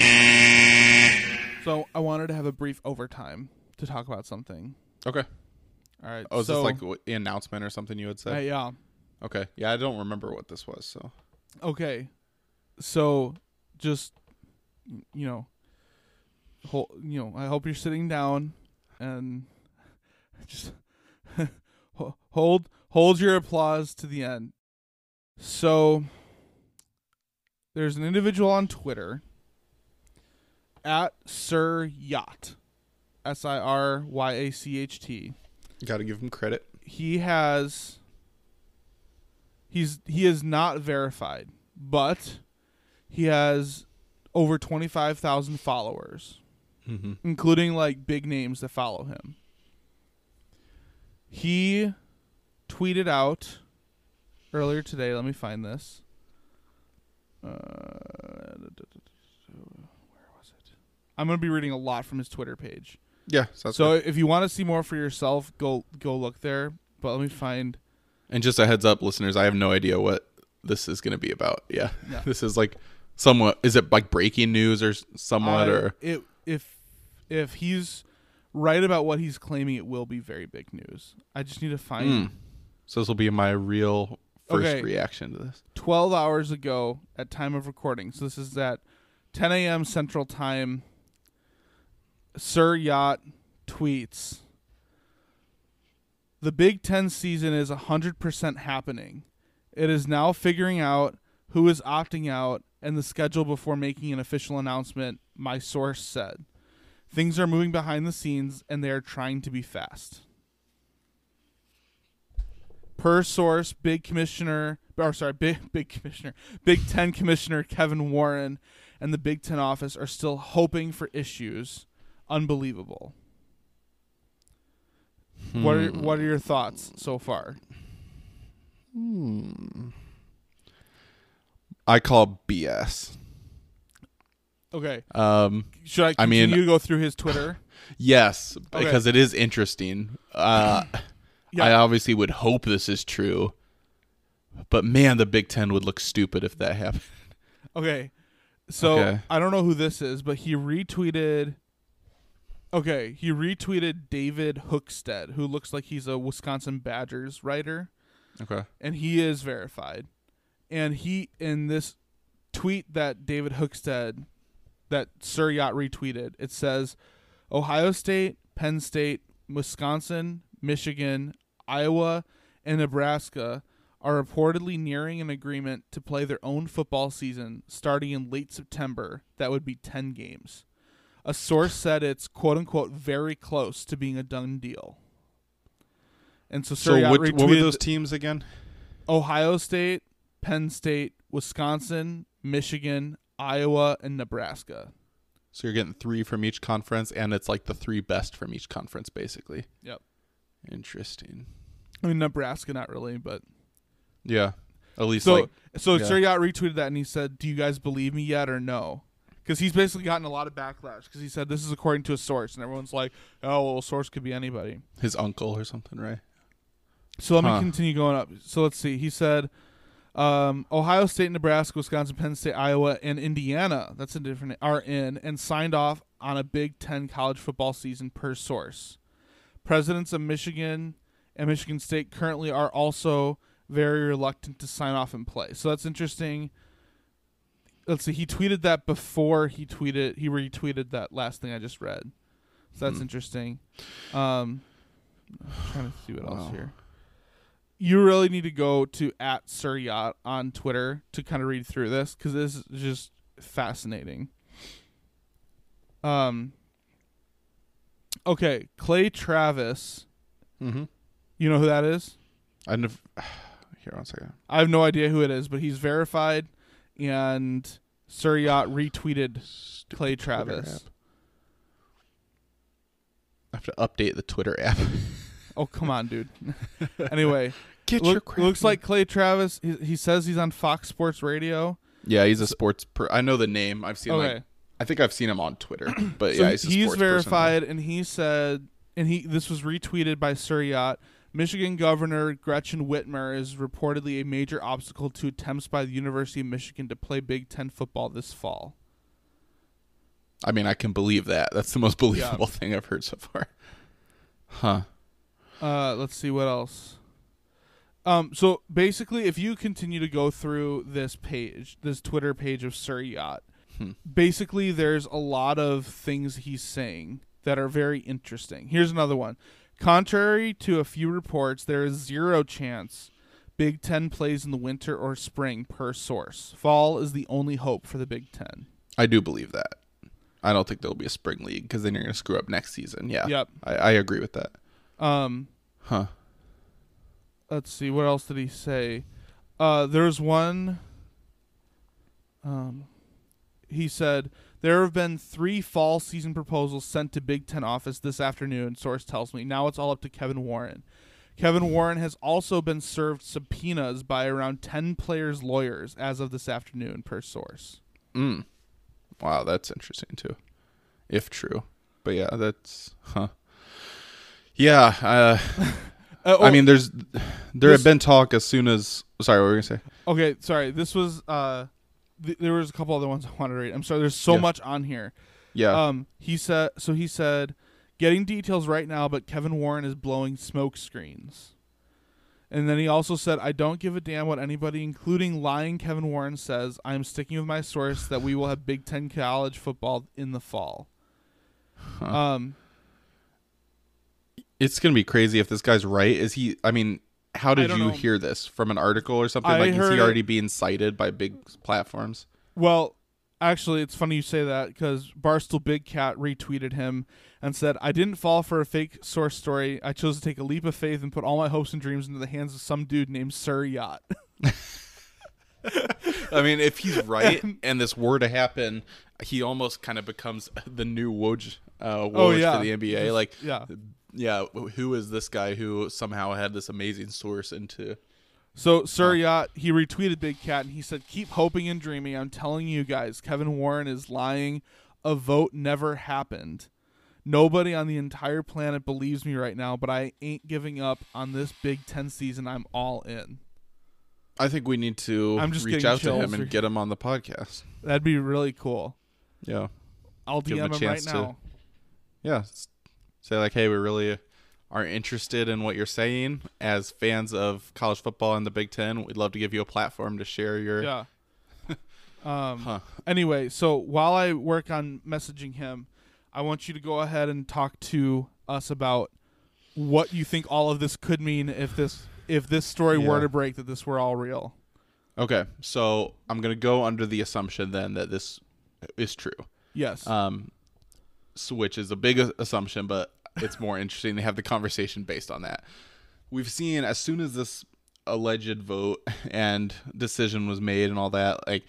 Speaker 1: So I wanted to have a brief overtime to talk about something.
Speaker 2: Okay.
Speaker 1: All right.
Speaker 2: Oh, is
Speaker 1: so,
Speaker 2: this like an announcement or something you would
Speaker 1: uh,
Speaker 2: say?
Speaker 1: yeah.
Speaker 2: Okay. Yeah, I don't remember what this was. So
Speaker 1: Okay. So just you know hold, you know, I hope you're sitting down and just hold hold your applause to the end. So there's an individual on Twitter at Sir Yacht. S I R Y A C H T
Speaker 2: got to give him credit.
Speaker 1: he has he's he is not verified, but he has over 25,000 followers,
Speaker 2: Mm-hmm.
Speaker 1: including like big names that follow him. He tweeted out earlier today, let me find this. Uh, where was it? I'm going to be reading a lot from his Twitter page.
Speaker 2: Yeah. So, good.
Speaker 1: if you want to see more for yourself, go go look there. But let me find.
Speaker 2: and just a heads up, listeners, I have no idea what this is going to be about. Yeah.
Speaker 1: Yeah.
Speaker 2: this is like somewhat. Is it like breaking news or somewhat
Speaker 1: I-
Speaker 2: or?
Speaker 1: it if if he's right about what he's claiming, it will be very big news. I just need to find.
Speaker 2: Mm. So this will be my real first
Speaker 1: Okay.
Speaker 2: reaction to this.
Speaker 1: 12 hours ago at time of recording. So this is at 10 a.m. Central Time. Sir Yacht tweets The Big Ten season is 100% happening. It is now figuring out who is opting out and the schedule before making an official announcement, my source said. Things are moving behind the scenes and they are trying to be fast. Per source, Big Commissioner, or sorry, Big Big Commissioner, Big Ten Commissioner Kevin Warren, and the Big Ten office are still hoping for issues. Unbelievable. What are hmm. what are your thoughts so far? Hmm.
Speaker 2: I call BS.
Speaker 1: Okay,
Speaker 2: Um,
Speaker 1: should I
Speaker 2: I mean-
Speaker 1: continue to go through his Twitter?
Speaker 2: yes,
Speaker 1: Okay.
Speaker 2: because it is interesting. Uh,
Speaker 1: Yeah.
Speaker 2: I obviously would hope this is true, but man, the Big Ten would look stupid if that happened.
Speaker 1: Okay. So
Speaker 2: Okay.
Speaker 1: I don't know who this is, but he retweeted Okay, he retweeted David Hookstead, who looks like he's a Wisconsin Badgers writer,
Speaker 2: Okay.
Speaker 1: and he is verified. And he in this tweet that David Hookstead that Sir Yacht retweeted, it says Ohio State, Penn State, Wisconsin, Michigan, Iowa, and Nebraska are reportedly nearing an agreement to play their own football season starting in late September. That would be 10 games. A source said it's quote unquote very close to being a done deal. And so,
Speaker 2: So
Speaker 1: Sir Yacht
Speaker 2: what,
Speaker 1: retweeted
Speaker 2: what were those teams again?
Speaker 1: Ohio State, Penn State, Wisconsin, Michigan, Iowa, and Nebraska.
Speaker 2: So you're getting three from each conference, and it's like the three best from each conference, basically.
Speaker 1: Yep.
Speaker 2: Interesting.
Speaker 1: I mean Nebraska, not really, but
Speaker 2: Yeah. At least
Speaker 1: so
Speaker 2: like
Speaker 1: so
Speaker 2: yeah.
Speaker 1: Sir Yacht retweeted that and he said, "Do you guys believe me yet or no?" Because he's basically gotten a lot of backlash because he said this is according to a source, and everyone's like, "Oh, well, a source could be anybody."
Speaker 2: his uncle or something, right?
Speaker 1: So let
Speaker 2: Huh.
Speaker 1: me continue going up. So let's see. He said um, Ohio State, Nebraska, Wisconsin, Penn State, Iowa, and Indiana. That's a different are in and signed off on a Big Ten college football season per source. Presidents of Michigan and Michigan State currently are also very reluctant to sign off and play. So that's interesting. Let's see. He tweeted that before he tweeted. He retweeted that last thing I just read. So that's
Speaker 2: Hmm.
Speaker 1: interesting. Um, I'm trying to see what else here you really need to go to at Sir Yacht on Twitter to kind of read through this because this is just fascinating. Um. Okay, Clay Travis.
Speaker 2: Mm-hmm.
Speaker 1: You know who that is?
Speaker 2: I nev- here one second.
Speaker 1: I have no idea who it is, but he's verified, and Sir Yacht retweeted
Speaker 2: Stupid
Speaker 1: Clay Travis.
Speaker 2: I have to update the Twitter app.
Speaker 1: Oh come on, dude. anyway,
Speaker 2: Get
Speaker 1: look, looks like Clay Travis. He, he says he's on Fox Sports Radio.
Speaker 2: Yeah, he's a sports. Per- I know the name. I've seen.
Speaker 1: Okay.
Speaker 2: Like, I think I've seen him on Twitter. But
Speaker 1: So
Speaker 2: yeah,
Speaker 1: he-
Speaker 2: he's, a sports person.
Speaker 1: verified, and he said, and he this was retweeted by Sir Yacht. Michigan Governor Gretchen Whitmer is reportedly a major obstacle to attempts by the University of Michigan to play Big Ten football this fall.
Speaker 2: I mean, I can believe that. That's the most believable thing I've heard so far. Huh.
Speaker 1: Uh, let's see what else. Um, so basically, if you continue to go through this page, this Twitter page of Sir Yacht,
Speaker 2: Hmm.
Speaker 1: basically there's a lot of things he's saying that are very interesting. Here's another one. Contrary to a few reports, there is zero chance Big Ten plays in the winter or spring per source. Fall is the only hope for the Big Ten.
Speaker 2: I do believe that. I don't think there'll be a spring league because then you're going to screw up next season. Yeah.
Speaker 1: Yep.
Speaker 2: I, I agree with that.
Speaker 1: Um,
Speaker 2: Huh.
Speaker 1: let's see what else did he say uh there's one um he said there have been three fall season proposals sent to big ten office this afternoon source tells me now it's all up to kevin warren kevin warren has also been served subpoenas by around 10 players lawyers as of this afternoon per source
Speaker 2: Mm. Wow, that's interesting too, if true. But yeah, that's huh. Yeah, uh,
Speaker 1: Uh,
Speaker 2: I
Speaker 1: oh,
Speaker 2: mean, there's there
Speaker 1: this-
Speaker 2: have been talk as soon as. Sorry, what were you gonna say?
Speaker 1: okay sorry this was uh th- there was a couple other ones i wanted to read i'm sorry there's so
Speaker 2: Yeah.
Speaker 1: much on here
Speaker 2: Yeah.
Speaker 1: Um, he said so. He said, getting details right now, but Kevin Warren is blowing smoke screens. And then he also said, I don't give a damn what anybody, including lying Kevin Warren, says. I am sticking with my source that we will have Big Ten college football in the fall.
Speaker 2: Huh.
Speaker 1: Um,
Speaker 2: it's gonna be crazy if this guy's right. Is he? I mean, how did you
Speaker 1: know.
Speaker 2: hear this from an article or something?
Speaker 1: I
Speaker 2: like, is he
Speaker 1: it-
Speaker 2: already being cited by big platforms?
Speaker 1: well, actually, it's funny you say that because Barstool Big Cat retweeted him and said, I didn't fall for a fake source story. I chose to take a leap of faith and put all my hopes and dreams into the hands of some dude named Sir Yacht.
Speaker 2: I mean, if he's right and this were to happen, he almost kind of becomes the new Woj, uh, Woj
Speaker 1: Oh, yeah.
Speaker 2: for the NBA. Like,
Speaker 1: yeah.
Speaker 2: Yeah, who is this guy who somehow had this amazing source into?
Speaker 1: So Sir Yacht, he retweeted Big Cat and he said, "Keep hoping and dreaming. I'm telling you guys, Kevin Warren is lying. A vote never happened. Nobody on the entire planet believes me right now, but I ain't giving up on this Big Ten season. I'm all in.
Speaker 2: I think we need to
Speaker 1: I'm just
Speaker 2: reach out to him and get him on the podcast.
Speaker 1: That'd be really cool.
Speaker 2: Yeah,
Speaker 1: I'll
Speaker 2: Give
Speaker 1: DM
Speaker 2: him
Speaker 1: him,
Speaker 2: a
Speaker 1: right
Speaker 2: to-
Speaker 1: now.
Speaker 2: yeah. Say like, hey, we really are interested in what you're saying as fans of college football and the Big Ten. We'd love to give you a platform to share your.
Speaker 1: Yeah. um.
Speaker 2: Huh.
Speaker 1: Anyway, so while I work on messaging him, I want you to go ahead and talk to us about what you think all of this could mean if this if this story were to break that this were all real.
Speaker 2: Okay, so I'm gonna go under the assumption then that this is true.
Speaker 1: Yes.
Speaker 2: Um, which is a big assumption, but it's more interesting to have the conversation based on that. We've seen as soon as this alleged vote and decision was made and all that, like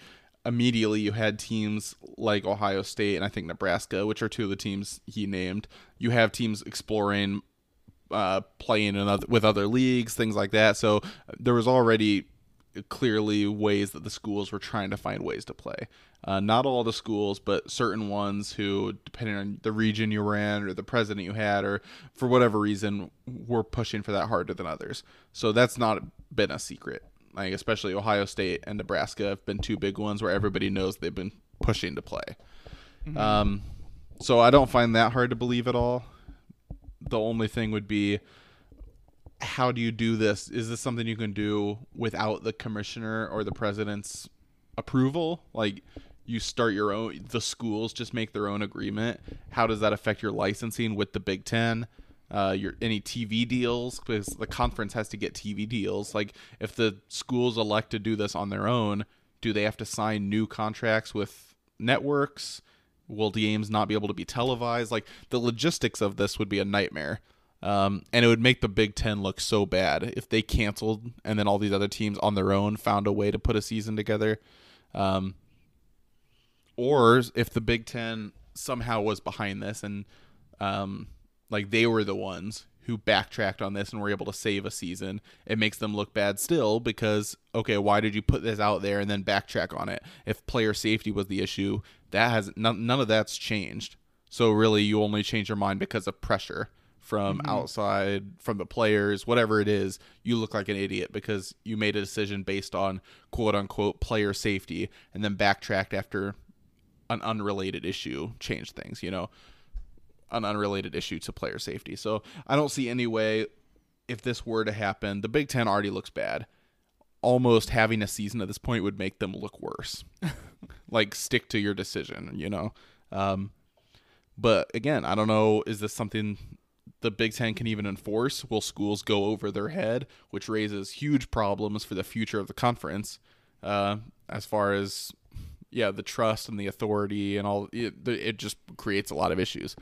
Speaker 2: immediately you had teams like Ohio State and I think Nebraska, which are two of the teams he named. You have teams exploring uh, playing in other, with other leagues, things like that. So there was already clearly ways that the schools were trying to find ways to play. Uh, not all the schools, but certain ones who, depending on the region you were in or the president you had, or for whatever reason, were pushing for that harder than others. So that's not been a secret. Like especially Ohio State and Nebraska have been two big ones where everybody knows they've been pushing to play. Um, so I don't find that hard to believe at all. The only thing would be how do you do this? Is this something you can do without the commissioner or the president's approval? Like you start your own the schools just make their own agreement. How does that affect your licensing with the Big 10? Uh, your any TV deals because the conference has to get TV deals. Like if the schools elect to do this on their own, do they have to sign new contracts with networks? Will the games not be able to be televised? Like the logistics of this would be a nightmare. Um, and it would make the Big Ten look so bad if they canceled and then all these other teams on their own found a way to put a season together. Um, or if the Big Ten somehow was behind this and um, like they were the ones who backtracked on this and were able to save a season, it makes them look bad still because okay, why did you put this out there and then backtrack on it? If player safety was the issue, that has none, none of that's changed. So really, you only change your mind because of pressure from outside, from the players, whatever it is. You look like an idiot because you made a decision based on quote unquote player safety and then backtracked after an unrelated issue changed things. You know, an unrelated issue to player safety. So I don't see any way if this were to happen. The Big Ten already looks bad. Almost having a season at this point would make them look worse. like stick to your decision, you know. Um, but again, I don't know. Is this something the Big Ten can even enforce? Will schools go over their head, which raises huge problems for the future of the conference, uh, as far as yeah, the trust and the authority and all. It, it just creates a lot of issues.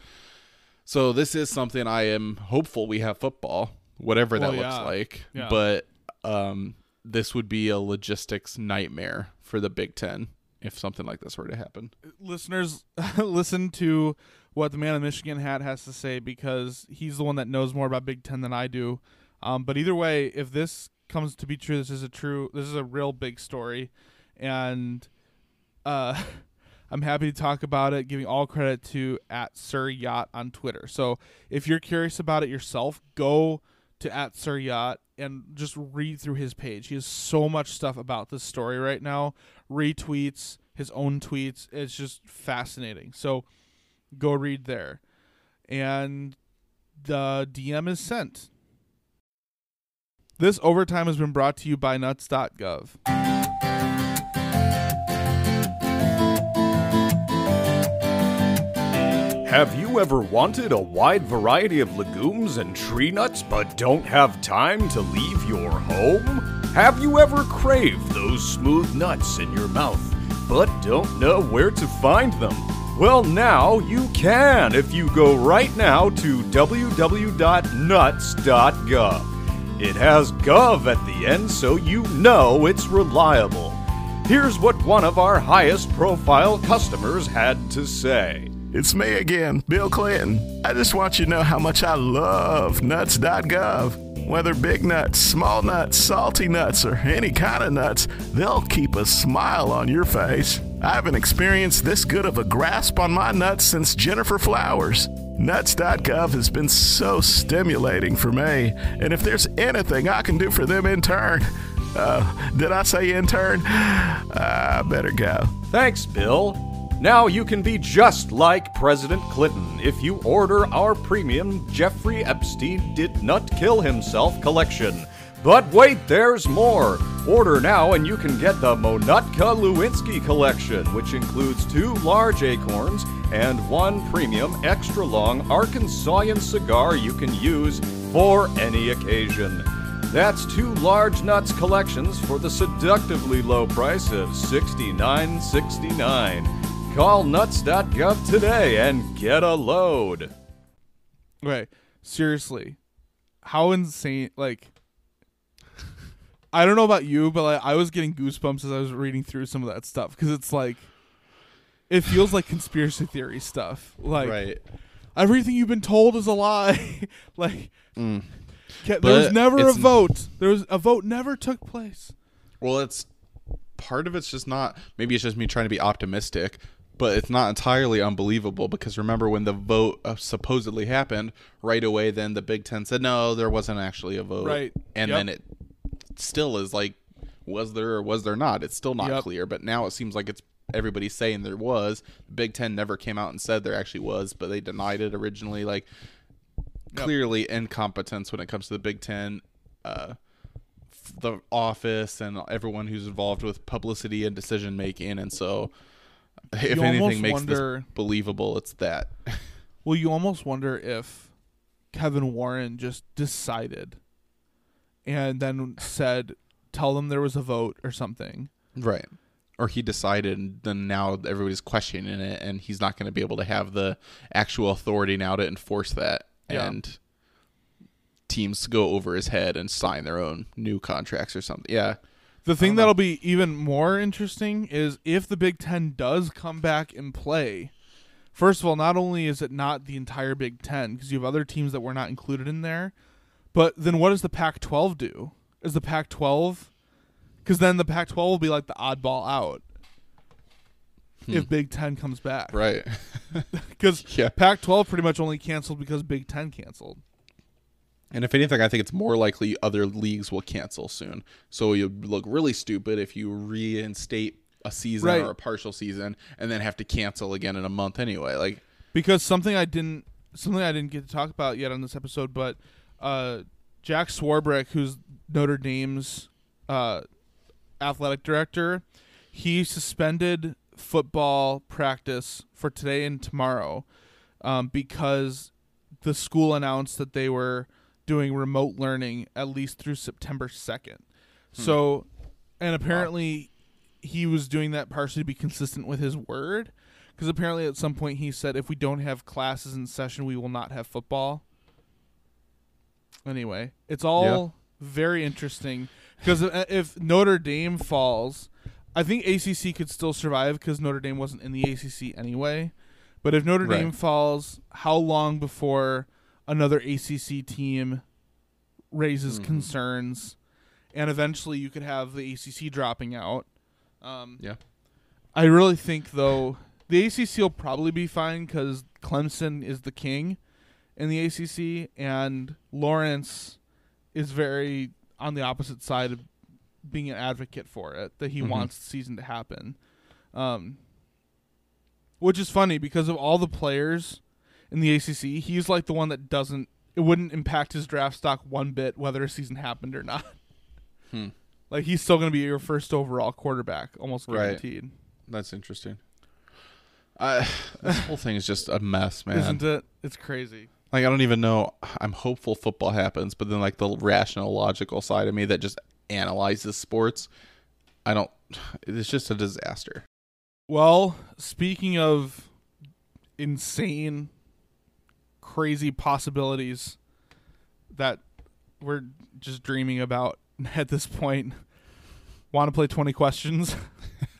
Speaker 2: So this is something I am hopeful we have football, whatever that
Speaker 1: Well,
Speaker 2: looks like.
Speaker 1: Yeah.
Speaker 2: But um, this would be a logistics nightmare for the Big Ten if something like this were to happen.
Speaker 1: listeners listen to what the man in Michigan hat has to say because he's the one that knows more about Big Ten than I do. Um, but either way, if this comes to be true, this is a true, this is a real big story, and uh, I'm happy to talk about it. Giving all credit to at Sir Yacht on Twitter. So if you're curious about it yourself, go to at Sir Yacht and just read through his page. He has so much stuff about this story right now. Retweets his own tweets. It's just fascinating. So go read there. And the DM is sent. This overtime has been brought to you by nuts.gov.
Speaker 5: Have you ever wanted a wide variety of legumes and tree nuts but don't have time to leave your home? Have you ever craved those smooth nuts in your mouth but don't know where to find them? Well, now you can if you go right now to www.nuts.gov. It has gov at the end so you know it's reliable. Here's what one of our highest profile customers had to say.
Speaker 6: It's me again, Bill Clinton. I just want you to know how much I love nuts.gov. Whether big nuts, small nuts, salty nuts, or any kind of nuts, they'll keep a smile on your face. I haven't experienced this good of a grasp on my nuts since Gennifer Flowers. Nuts.gov has been so stimulating for me, and if there's anything I can do for them in turn, uh, did I say intern? I better go.
Speaker 5: Thanks, Bill. Now you can be just like President Clinton if you order our premium Jeffrey Epstein Did Not Kill Himself collection. But wait, there's more. Order now and you can get the Monutka Lewinsky collection, which includes two large acorns and one premium extra long Arkansasian cigar you can use for any occasion. That's two large nuts collections for the seductively low price of $69.69. Call nuts.gov today and get a load.
Speaker 1: Okay, seriously, how insane! Like, I don't know about you, but like, I was getting goosebumps as I was reading through some of that stuff because it's like, it feels like conspiracy theory stuff. Like,
Speaker 2: right.
Speaker 1: everything you've been told is a lie. like,
Speaker 2: Mm.
Speaker 1: ca- there was never a vote. There was a vote never took place.
Speaker 2: Well, it's part of it's just not. Maybe it's just me trying to be optimistic, but it's not entirely unbelievable because remember when the vote uh, supposedly happened right away, then the Big Ten said no, there wasn't actually a vote,
Speaker 1: Right.
Speaker 2: And
Speaker 1: Yep.
Speaker 2: then it still is like, was there or was there not? It's still not
Speaker 1: Yep.
Speaker 2: clear, but now it seems like it's everybody's saying there was. The Big Ten never came out and said there actually was, but they denied it originally. Like clearly incompetence when it comes to the Big Ten. Uh, the office and everyone who's involved with publicity and decision making, and so if anything makes
Speaker 1: wonder-
Speaker 2: this believable, it's that.
Speaker 1: Well, you almost wonder if Kevin Warren just decided and then said, tell them there was a vote or something.
Speaker 2: right. Or he decided, and then now everybody's questioning it, and he's not going to be able to have the actual authority now to enforce that,
Speaker 1: Yeah.
Speaker 2: and teams go over his head and sign their own new contracts or something. Yeah,
Speaker 1: The thing um, that'll be even more interesting is if the Big Ten does come back and play. First of all, not only is it not the entire Big Ten, because you have other teams that were not included in there, but then what does the Pac 12 do? Is the Pac 12. Because then the Pac 12 will be like the oddball out hmm. if Big Ten comes back.
Speaker 2: right.
Speaker 1: Because
Speaker 2: Yeah.
Speaker 1: Pac 12 pretty much only canceled because Big Ten canceled.
Speaker 2: And if anything, I think it's more likely other leagues will cancel soon. So you look really stupid if you reinstate a season
Speaker 1: Right.
Speaker 2: or a partial season and then have to cancel again in a month anyway. Like,
Speaker 1: because something I didn't something I didn't get to talk about yet on this episode, but uh, Jack Swarbrick, who's Notre Dame's uh, athletic director, he suspended football practice for today and tomorrow um, because the school announced that they were doing remote learning at least through September second. Hmm. So, and apparently he was doing that partially to be consistent with his word because apparently at some point he said if we don't have classes in session we will not have football anyway it's all very interesting because if notre dame falls i think acc could still survive because notre dame wasn't in the acc anyway but if notre
Speaker 2: Right.
Speaker 1: dame falls how long before another acc team raises concerns and eventually you could have the acc dropping out um,
Speaker 2: yeah.
Speaker 1: I really think though the ACC will probably be fine because Clemson is the king in the ACC, and Lawrence is very on the opposite side of being an advocate for it that he wants the season to happen. Um, which is funny because of all the players in the ACC, he's like the one that doesn't. It wouldn't impact his draft stock one bit whether a season happened or not.
Speaker 2: Hmm.
Speaker 1: Like he's still going to be your first overall quarterback, almost
Speaker 2: Right.
Speaker 1: guaranteed.
Speaker 2: That's interesting. I, this whole thing is just a mess, man.
Speaker 1: Isn't it? It's crazy.
Speaker 2: Like, I don't even know. I'm hopeful football happens, but then, like, the rational, logical side of me that just analyzes sports, I don't. It's just a disaster.
Speaker 1: Well, speaking of insane, crazy possibilities that we're just dreaming about at this point, want to play 20 questions?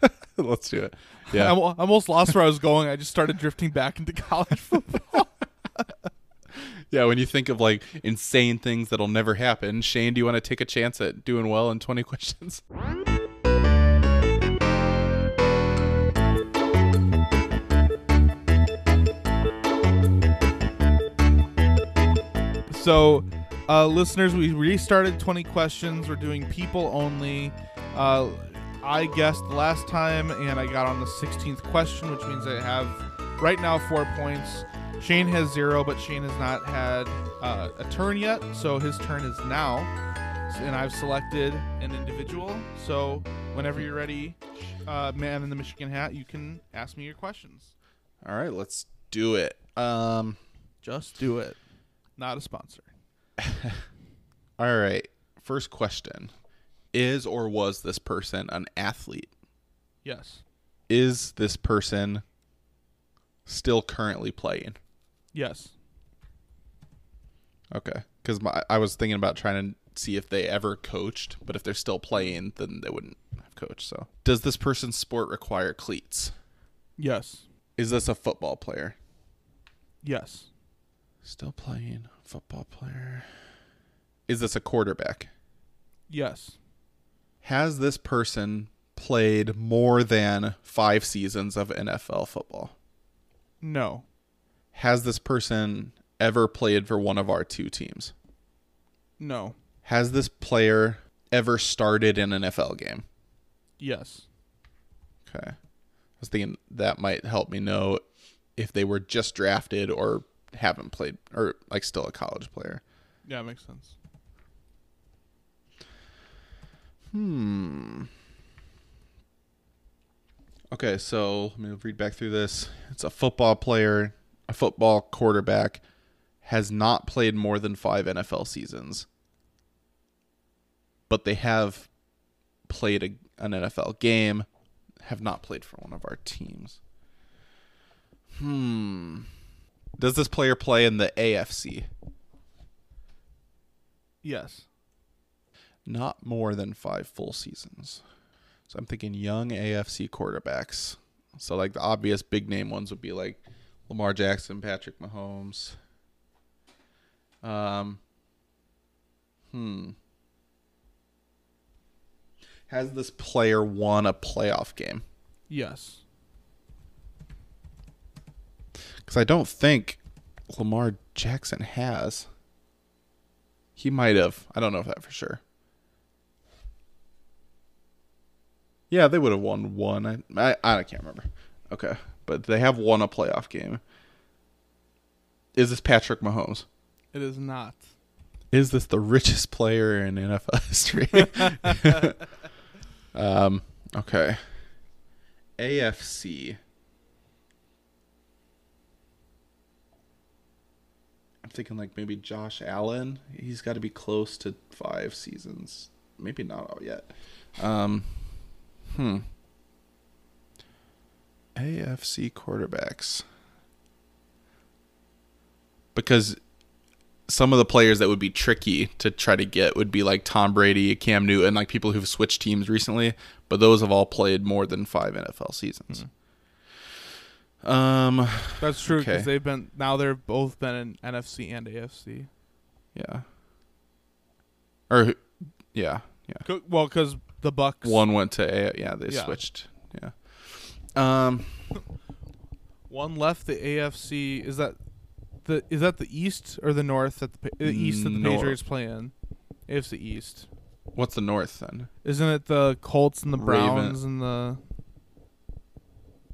Speaker 2: Let's do it. Yeah.
Speaker 1: I almost lost where I was going. I just started drifting back into college football.
Speaker 2: Yeah, when you think of like insane things that'll never happen, Shane, do you want to take a chance at doing well in 20 questions?
Speaker 1: So, uh, listeners, we restarted 20 questions. We're doing people only. Uh, I guessed last time, and I got on the 16th question, which means I have right now four points. Shane has zero, but Shane has not had uh, a turn yet, so his turn is now. And I've selected an individual. So, whenever you're ready, uh, man in the Michigan hat, you can ask me your questions.
Speaker 2: All right, let's do it. Um,
Speaker 1: Just do it. Not a sponsor.
Speaker 2: all right. First question. Is or was this person an athlete?
Speaker 1: Yes.
Speaker 2: Is this person still currently playing.
Speaker 1: Yes.
Speaker 2: Okay, because I was thinking about trying to see if they ever coached, but if they're still playing, then they wouldn't have coached. So, does this person's sport require cleats?
Speaker 1: Yes.
Speaker 2: Is this a football player?
Speaker 1: Yes.
Speaker 2: Still playing football player. Is this a quarterback?
Speaker 1: Yes.
Speaker 2: Has this person played more than five seasons of NFL football?
Speaker 1: No.
Speaker 2: Has this person ever played for one of our two teams?
Speaker 1: No.
Speaker 2: Has this player ever started in an NFL game?
Speaker 1: Yes.
Speaker 2: Okay. I was thinking that might help me know if they were just drafted or haven't played or like still a college player.
Speaker 1: Yeah, makes sense.
Speaker 2: Hmm. Okay, so let me read back through this. It's a football player, a football quarterback, has not played more than five NFL seasons, but they have played a, an NFL game, have not played for one of our teams. Hmm. Does this player play in the AFC?
Speaker 1: Yes.
Speaker 2: Not more than five full seasons. So I'm thinking young AFC quarterbacks. So like the obvious big name ones would be like Lamar Jackson, Patrick Mahomes. Um Hmm. Has this player won a playoff game?
Speaker 1: Yes.
Speaker 2: Cuz I don't think Lamar Jackson has. He might have. I don't know if that for sure. Yeah, they would have won one. I, I I can't remember. Okay, but they have won a playoff game. Is this Patrick Mahomes?
Speaker 1: It is not.
Speaker 2: Is this the richest player in NFL history? um. Okay. AFC. Thinking like maybe Josh Allen. He's got to be close to five seasons. Maybe not out yet. Um. Hmm. AFC quarterbacks. Because some of the players that would be tricky to try to get would be like Tom Brady, Cam Newton, like people who've switched teams recently, but those have all played more than five NFL seasons. Um,
Speaker 1: That's true because
Speaker 2: Okay.
Speaker 1: they've been now they're both been in NFC and AFC.
Speaker 2: yeah. Or, yeah, yeah.
Speaker 1: Well, because the Bucs
Speaker 2: One went to A. Yeah, they
Speaker 1: Yeah.
Speaker 2: switched. Yeah. Um,
Speaker 1: one left the AFC. Is that the is that the East or the North that the, the East that the
Speaker 2: North.
Speaker 1: Patriots play in? AFC East.
Speaker 2: what's the North then?
Speaker 1: Isn't it the Colts and the
Speaker 2: Raven-
Speaker 1: Browns and the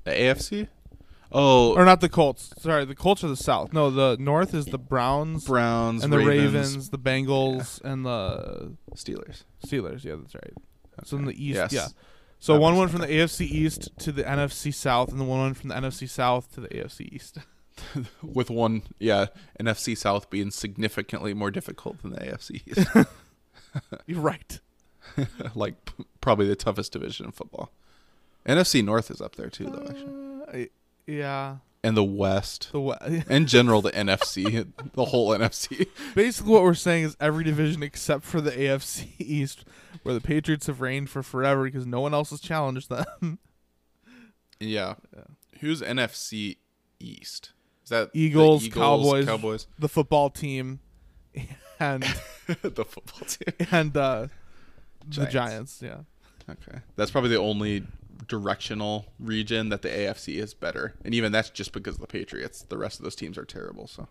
Speaker 2: The AFC? Oh,
Speaker 1: or not the Colts? Sorry, the Colts are the South. No, the North is the Browns
Speaker 2: Browns
Speaker 1: and the
Speaker 2: Ravens,
Speaker 1: Ravens, the Bengals, and the
Speaker 2: Steelers.
Speaker 1: Steelers. Yeah, that's right. So in the East,
Speaker 2: Yes.
Speaker 1: yeah. So
Speaker 2: That
Speaker 1: one went from the AFC East to the NFC South, and the one went from the NFC South to the AFC East.
Speaker 2: with one yeah NFC South being significantly more difficult than the AFC East.
Speaker 1: You're right.
Speaker 2: like p- probably the toughest division in football. NFC North is up there too though actually.
Speaker 1: Uh, I- yeah.
Speaker 2: And the West.
Speaker 1: The we-
Speaker 2: In general the NFC, the whole NFC.
Speaker 1: basically what we're saying is every division except for the AFC East, where the Patriots have reigned for forever because no one else has challenged them.
Speaker 2: Yeah. Who's NFC East? Is that
Speaker 1: Eagles,
Speaker 2: Eagles,
Speaker 1: Cowboys,
Speaker 2: Cowboys,
Speaker 1: the football team, and
Speaker 2: the football team.
Speaker 1: and uh, the
Speaker 2: Giants.
Speaker 1: Giants. Yeah.
Speaker 2: Okay. That's probably the only directional region that the AFC is better. And even that's just because of the Patriots. The rest of those teams are terrible, so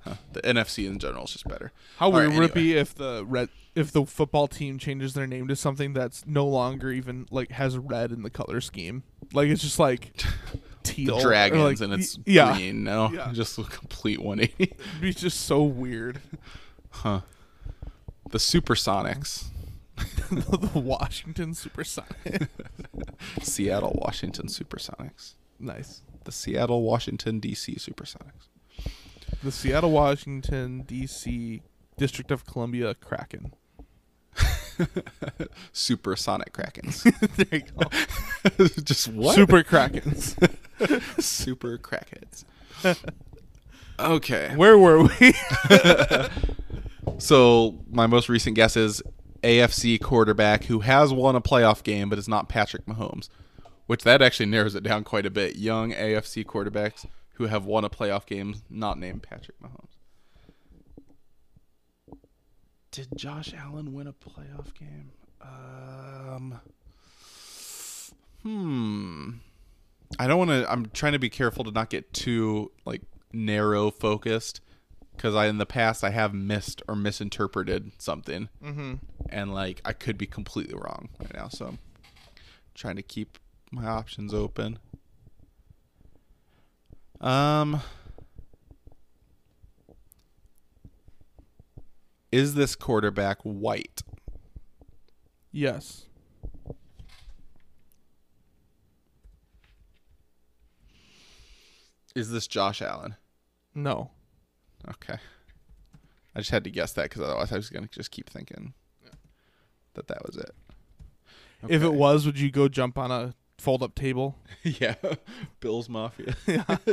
Speaker 2: huh. the NFC in general is just better.
Speaker 1: How
Speaker 2: All
Speaker 1: weird
Speaker 2: right,
Speaker 1: would it be if the red if the football team changes their name to something that's no longer even like has red in the color scheme? Like it's just like teal,
Speaker 2: the dragons
Speaker 1: like,
Speaker 2: and it's
Speaker 1: yeah,
Speaker 2: green now.
Speaker 1: Yeah.
Speaker 2: Just a complete 180.
Speaker 1: it'd be just so weird.
Speaker 2: huh. The Supersonics.
Speaker 1: the Washington Supersonics.
Speaker 2: Seattle, Washington Supersonics.
Speaker 1: nice.
Speaker 2: The Seattle, Washington, D.C. Supersonics.
Speaker 1: The Seattle, Washington, D.C. District of Columbia Kraken.
Speaker 2: Supersonic Krakens.
Speaker 1: there you go.
Speaker 2: just what?
Speaker 1: Super Krakens.
Speaker 2: super crackheads. okay.
Speaker 1: Where were we?
Speaker 2: So my most recent guess is AFC quarterback who has won a playoff game but is not Patrick Mahomes, which that actually narrows it down quite a bit. Young AFC quarterbacks who have won a playoff game not named Patrick Mahomes. Did Josh Allen win a playoff game? Um, hmm. I don't want to. I'm trying to be careful to not get too like narrow focused because I in the past I have missed or misinterpreted something, mm-hmm. and like I could be completely wrong right now. So I'm trying to keep my options open. Um, is this quarterback white?
Speaker 1: yes.
Speaker 2: Is this Josh Allen?
Speaker 1: No.
Speaker 2: Okay. I just had to guess that because otherwise I was gonna just keep thinking that that was it.
Speaker 1: If it was, would you go jump on a fold up table?
Speaker 2: yeah, Bills Mafia. yeah.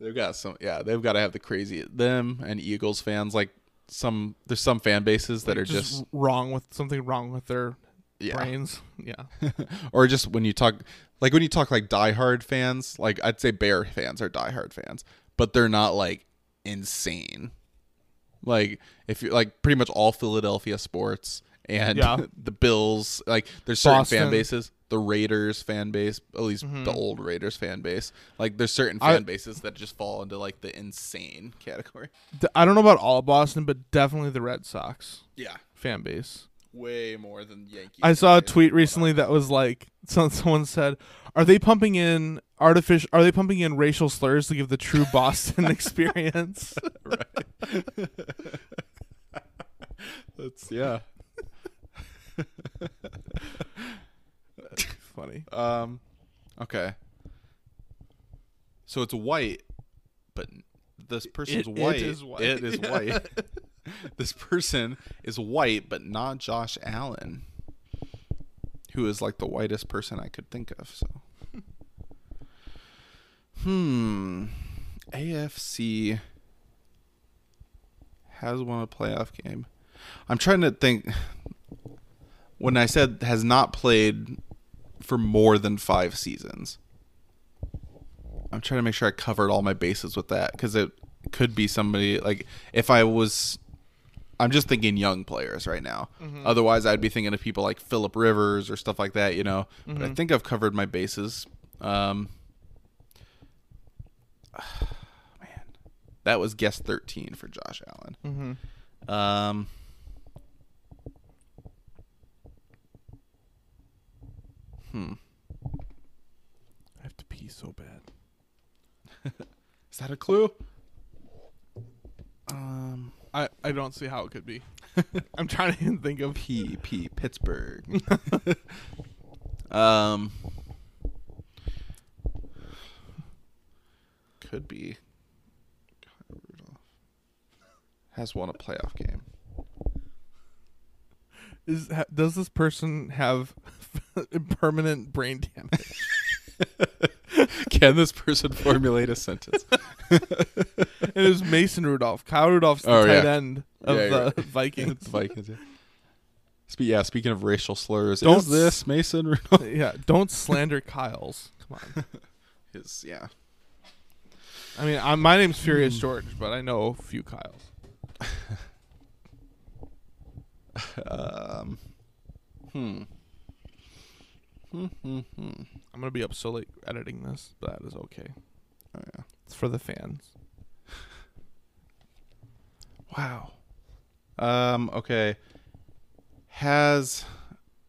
Speaker 2: they've got some. Yeah, they've got to have the crazy them and Eagles fans. Like some, there's some fan bases that are just,
Speaker 1: wrong with something wrong with their
Speaker 2: yeah,
Speaker 1: brains. Yeah.
Speaker 2: or just when you talk, like when you talk like diehard fans. Like I'd say Bear fans are diehard fans, but they're not like insane. Like if you're like pretty much all Philadelphia sports and
Speaker 1: Yeah.
Speaker 2: the Bills, like there's certain fan bases. The Raiders fan base, at least the
Speaker 1: Mm-hmm.
Speaker 2: old Raiders fan base, like there's certain
Speaker 1: I-
Speaker 2: fan bases that just fall into like the insane category.
Speaker 1: I don't know about all Boston, but definitely the Red Sox
Speaker 2: Yeah,
Speaker 1: fan base.
Speaker 2: Way more than Yankees.
Speaker 1: I saw a tweet recently that was like some, someone said, "Are they pumping in artificial? Are they pumping in racial slurs to give the true Boston experience?" Right.
Speaker 2: That's yeah.
Speaker 1: Funny.
Speaker 2: Um, okay. So it's white, but this person's
Speaker 1: It- it
Speaker 2: white.
Speaker 1: is white.
Speaker 2: It is white. this person is white, but not Josh Allen, who is like the whitest person I could think of. So, hmm, AFC has won a playoff game. I'm trying to think. When I said has not played for more than five seasons. I'm trying to make sure I covered all my bases with that because it could be somebody like if I was. I'm just thinking young players right now. Otherwise, I'd be thinking of people like Philip Rivers or stuff like that, you know. But I think I've covered my bases. Um, man, that was guess 13 for Josh Allen. Um,
Speaker 1: I have to pee so bad.
Speaker 2: is that a clue? Um,
Speaker 1: I, I don't see how it could be. I'm trying to think of.
Speaker 2: P P Pittsburgh. um, could be. Has won a playoff game.
Speaker 1: Is ha, does this person have permanent brain damage?
Speaker 2: Can this person formulate a sentence?
Speaker 1: it is Mason Rudolph. Kyle Rudolph's the
Speaker 2: Oh,
Speaker 1: tight
Speaker 2: yeah.
Speaker 1: end of
Speaker 2: Yeah,
Speaker 1: the
Speaker 2: you're right.
Speaker 1: Vikings.
Speaker 2: the Vikings. Yeah. Spe- yeah. Speaking of racial slurs,
Speaker 1: Don't
Speaker 2: is this Mason Rudolph?
Speaker 1: yeah, don't slander Kyle's. Come on.
Speaker 2: His yeah.
Speaker 1: I mean, I, my name's. Furious George, but I know a few Kyles.
Speaker 2: Um. Hmm. Hmm. Hmm. Hmm.
Speaker 1: I'm gonna be up so late editing this, but that is okay.
Speaker 2: Oh yeah.
Speaker 1: It's for the fans.
Speaker 2: Wow. Um, okay. Has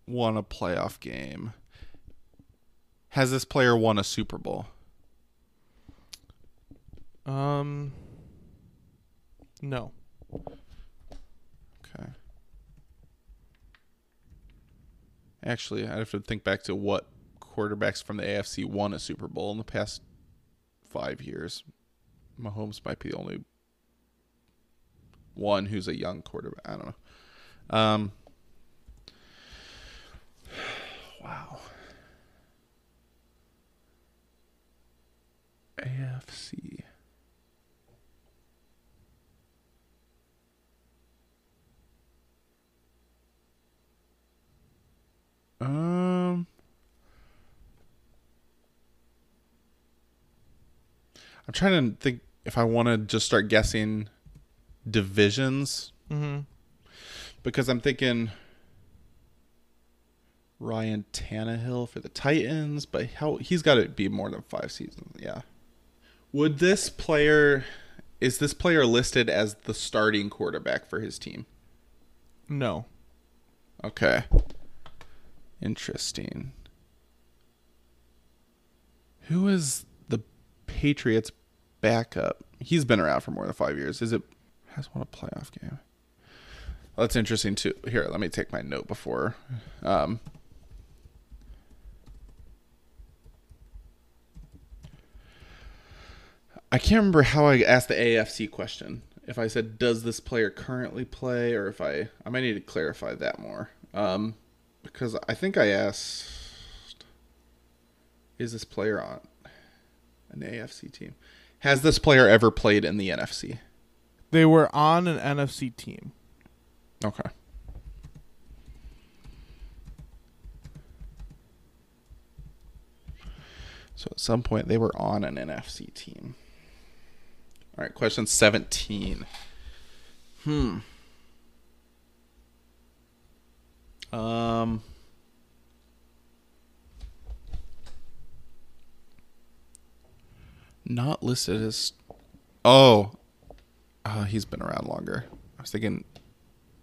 Speaker 2: won a playoff game. Has this player won a Super Bowl?
Speaker 1: Um, no.
Speaker 2: Okay. Actually, I have to think back to what quarterbacks from the AFC won a Super Bowl in the past five years. Mahomes might be the only one who's a young quarterback. I don't know. Um, Wow. AFC. Um I'm trying to think if I want to just start guessing divisions
Speaker 1: Mm-hmm.
Speaker 2: because I'm thinking Ryan Tannehill for the Titans, but how he's got to be more than five seasons. Yeah. Would this player is this player listed as the starting quarterback for his team?
Speaker 1: No.
Speaker 2: Okay. Interesting. Who is the Patriots backup? He's been around for more than five years. Is it has won a playoff game? Well, that's interesting too. Here, let me take my note before. Um, I can't remember how I asked the AFC question. If I said, "Does this player currently play?" or if I, I might need to clarify that more. Um, because I think I asked, "Is this player on an AFC team? Has this player ever played in the NFC?"
Speaker 1: They were on an NFC team.
Speaker 2: Okay. So at some point they were on an NFC team. All right, question 17. Hmm. Um Not listed as Oh. Uh, he's been around longer. I was thinking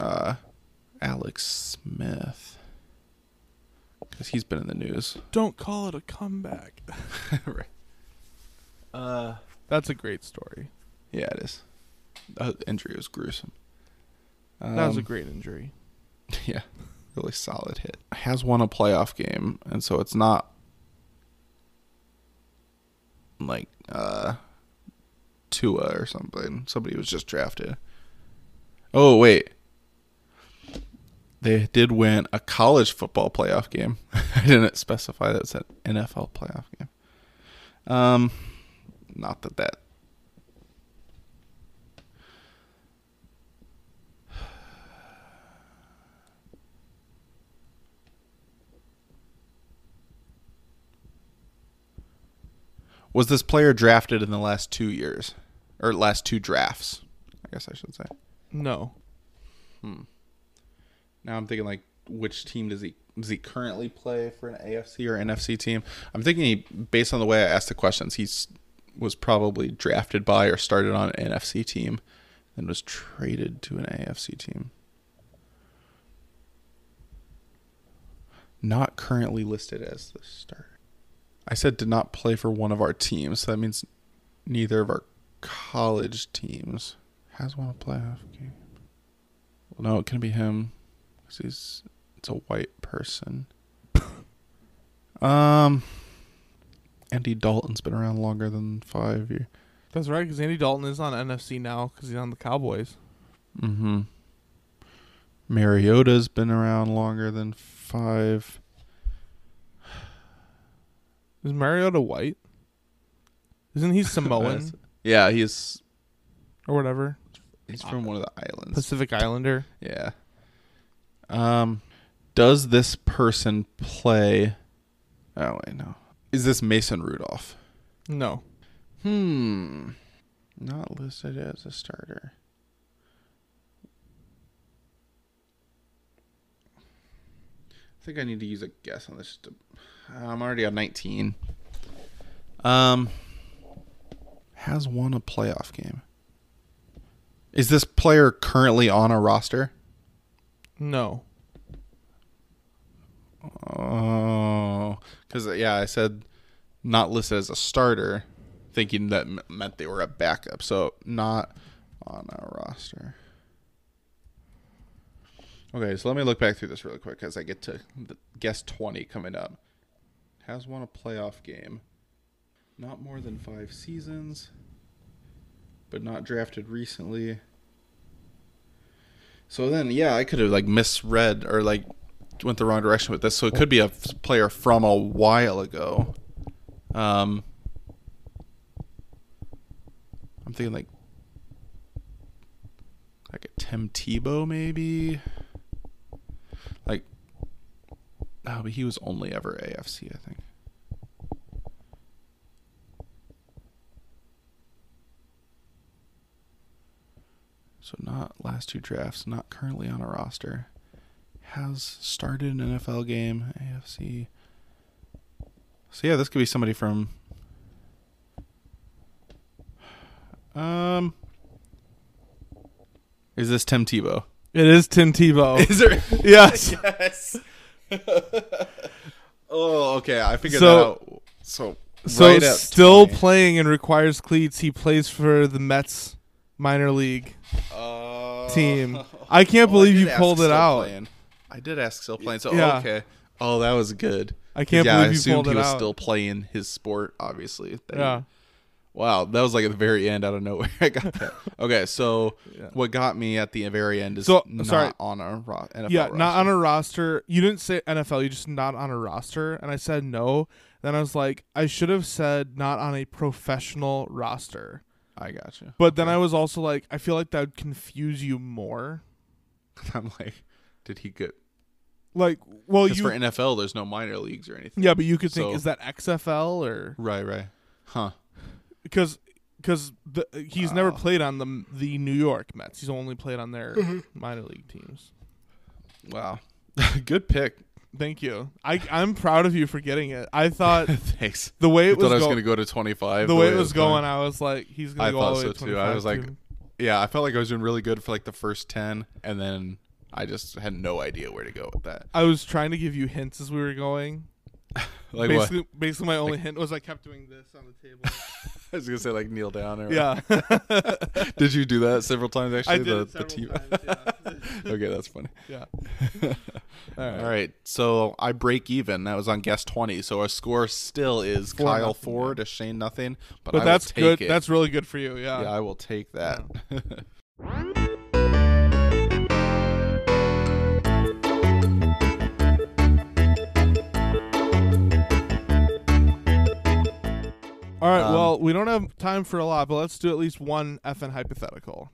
Speaker 2: uh, Alex Smith because he's been in the news.
Speaker 1: Don't call it a comeback.
Speaker 2: right. Uh,
Speaker 1: That's a great story.
Speaker 2: yeah, it is. The injury was gruesome.
Speaker 1: That was a
Speaker 2: Um,
Speaker 1: great injury.
Speaker 2: yeah, really solid hit. Has won a playoff game, and so it's not like uh, Tua or something. Somebody was just drafted. Oh wait, they did win a college football playoff game. I didn't specify that it's an NFL playoff game. Um, not that that. Was this player drafted in the last two years, or last two drafts? I guess I should say.
Speaker 1: No. Hmm.
Speaker 2: Now I'm thinking like, which team does he does he currently play for an AFC or NFC team? I'm thinking he, based on the way I asked the questions, he's was probably drafted by or started on an NFC team, and was traded to an AFC team. Not currently listed as the starter. I said did not play for one of our teams, so that means neither of our college teams has won a playoff game. Well, no, it can be him because he's it's a white person. um, Andy Dalton's been around longer than five years.
Speaker 1: That's right, because Andy Dalton is on NFC now because he's on the Cowboys.
Speaker 2: Mm-hmm. Mariota's been around longer than five.
Speaker 1: Is Mariota white? Isn't he Samoan
Speaker 2: Yeah, he's
Speaker 1: or whatever?
Speaker 2: he's from one of the islands.
Speaker 1: Pacific Islander.
Speaker 2: Yeah. Um, does this person play? Oh wait, no. Is this Mason Rudolph?
Speaker 1: No.
Speaker 2: Hmm. Not listed as a starter. I think I need to use a guess on this. To, I'm already on 19. Um, has won a playoff game. Is this player currently on a roster?
Speaker 1: No.
Speaker 2: Oh, because yeah, I said not listed as a starter, thinking that m- meant they were a backup. So not on a roster. Okay, so let me look back through this really quick as I get to the guess twenty coming up. Has won a playoff game. Not more than five seasons, but not drafted recently. So then, yeah, I could have like misread or like went the wrong direction with this. So it could be a player from a while ago. Um, I'm thinking like like a Tim Tebow maybe. No, but he was only ever AFC, I think. So not last two drafts, not currently on a roster. Has started an NFL game, AFC. So yeah, this could be somebody from um Is this Tim Tebow?
Speaker 1: It is Tim Tebow.
Speaker 2: Is there
Speaker 1: yes.
Speaker 2: Yes. oh, okay. I figured
Speaker 1: So-
Speaker 2: that out. So
Speaker 1: So
Speaker 2: right
Speaker 1: still
Speaker 2: 20.
Speaker 1: playing and requires cleats. He plays for the Mets minor league
Speaker 2: Uh,
Speaker 1: team. I can't
Speaker 2: well,
Speaker 1: believe
Speaker 2: did
Speaker 1: you pulled it out.
Speaker 2: playing. I did ask still playing. So
Speaker 1: Yeah.
Speaker 2: okay. Oh, that was good.
Speaker 1: I can't
Speaker 2: yeah,
Speaker 1: believe
Speaker 2: I
Speaker 1: you
Speaker 2: assumed
Speaker 1: pulled
Speaker 2: he
Speaker 1: it
Speaker 2: was
Speaker 1: out.
Speaker 2: still playing his sport. Obviously. That he-
Speaker 1: Yeah.
Speaker 2: Wow, that was like at the very end out of nowhere. I got that. Okay, so
Speaker 1: Yeah.
Speaker 2: what got me at the very end is
Speaker 1: So,
Speaker 2: not
Speaker 1: sorry.
Speaker 2: on a ro- NFL
Speaker 1: yeah, not on
Speaker 2: roster.
Speaker 1: a roster. You didn't say NFL. You just not on a roster, and I said no. Then I was like, I should have said not on a professional roster.
Speaker 2: I got you.
Speaker 1: But then I was also like, I feel like that would confuse you more.
Speaker 2: I'm like, did he get?
Speaker 1: Like, well, you
Speaker 2: for NFL, there's no minor leagues or anything.
Speaker 1: yeah, but you could think,
Speaker 2: So-
Speaker 1: is that XFL or
Speaker 2: Right, right. Huh.
Speaker 1: Because because the, he's never played on the the New York Mets. He's only played on their
Speaker 2: Mm-hmm.
Speaker 1: minor league teams.
Speaker 2: Wow. Good pick.
Speaker 1: Thank you. I I'm proud of you for getting it. I thought
Speaker 2: Thanks.
Speaker 1: the way
Speaker 2: I
Speaker 1: it was,
Speaker 2: thought I was
Speaker 1: go-
Speaker 2: going to go to 25.
Speaker 1: the way it was
Speaker 2: going.
Speaker 1: going, I was like, he's gonna
Speaker 2: I
Speaker 1: go all
Speaker 2: thought
Speaker 1: the way
Speaker 2: so
Speaker 1: to
Speaker 2: too. I was like, yeah, I felt like I was doing really good for like the first 10, and then I just had no idea where to go with that.
Speaker 1: I was trying to give you hints as we were going.
Speaker 2: Like
Speaker 1: basically,
Speaker 2: what?
Speaker 1: basically, my only hint was I kept doing this on the table.
Speaker 2: I was going to say like kneel down or
Speaker 1: yeah,
Speaker 2: Did you do that several times actually?
Speaker 1: I did
Speaker 2: the, the team.
Speaker 1: times. Yeah.
Speaker 2: okay, that's funny.
Speaker 1: yeah.
Speaker 2: All right. So I break even. That was on guess 20. So our score still is
Speaker 1: Four
Speaker 2: Kyle
Speaker 1: nothing,
Speaker 2: four to Shane nothing. But,
Speaker 1: But that's good.
Speaker 2: It.
Speaker 1: That's really good for you. Yeah.
Speaker 2: yeah, I will take that.
Speaker 1: All right.
Speaker 2: Um,
Speaker 1: well, we don't have time for a lot, but let's do at least one effing hypothetical.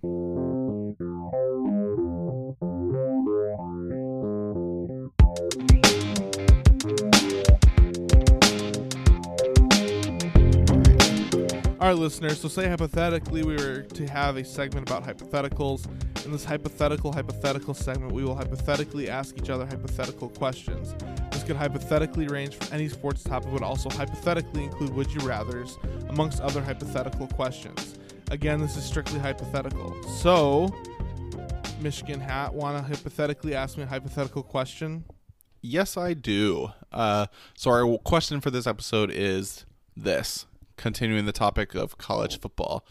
Speaker 1: All right, listeners. So, say hypothetically we were to have a segment about hypotheticals. In this hypothetical hypothetical segment, we will hypothetically ask each other hypothetical questions. This could hypothetically range from any sports topic, but also hypothetically include would you rather's, amongst other hypothetical questions. Again, this is strictly hypothetical. So, Michigan Hat, want to hypothetically ask me a hypothetical question?
Speaker 2: Yes, I do. Uh, so our question for this episode is this: continuing the topic of college football.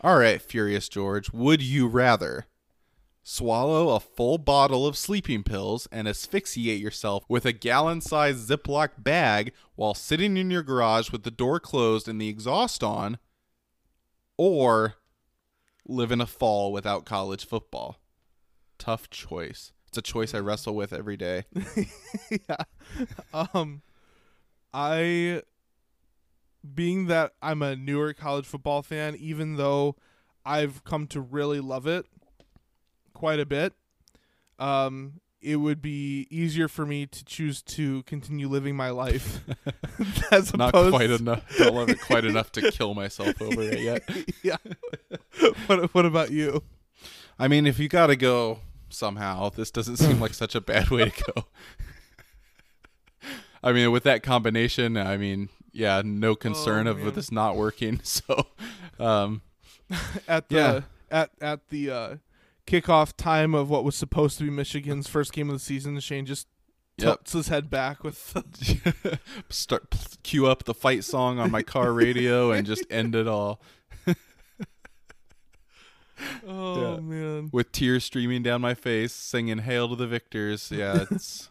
Speaker 2: All right, Furious George, would you rather swallow a full bottle of sleeping pills and asphyxiate yourself with a gallon-sized Ziploc bag while sitting in your garage with the door closed and the exhaust on, or live in a fall without college football? Tough choice. It's a choice I wrestle with every day.
Speaker 1: yeah. Um, I, being that I'm a newer college football fan, even though I've come to really love it quite a bit, um, it would be easier for me to choose to continue living my life as
Speaker 2: not
Speaker 1: opposed
Speaker 2: quite enough. Don't love it quite enough to kill myself over it yet.
Speaker 1: yeah. what What about you?
Speaker 2: I mean, if you got to go somehow, this doesn't seem like such a bad way to go. I mean, with that combination, I mean, yeah, no concern
Speaker 1: Oh,
Speaker 2: of
Speaker 1: man.
Speaker 2: this not working. So, um,
Speaker 1: At the
Speaker 2: Yeah.
Speaker 1: at at the uh, kickoff time of what was supposed to be Michigan's first game of the season, Shane just
Speaker 2: Yep.
Speaker 1: tilts his head back with
Speaker 2: start cue up the fight song on my car radio and just end it all
Speaker 1: Oh
Speaker 2: Yeah.
Speaker 1: man.
Speaker 2: with tears streaming down my face, singing "Hail to the Victors." Yeah, it's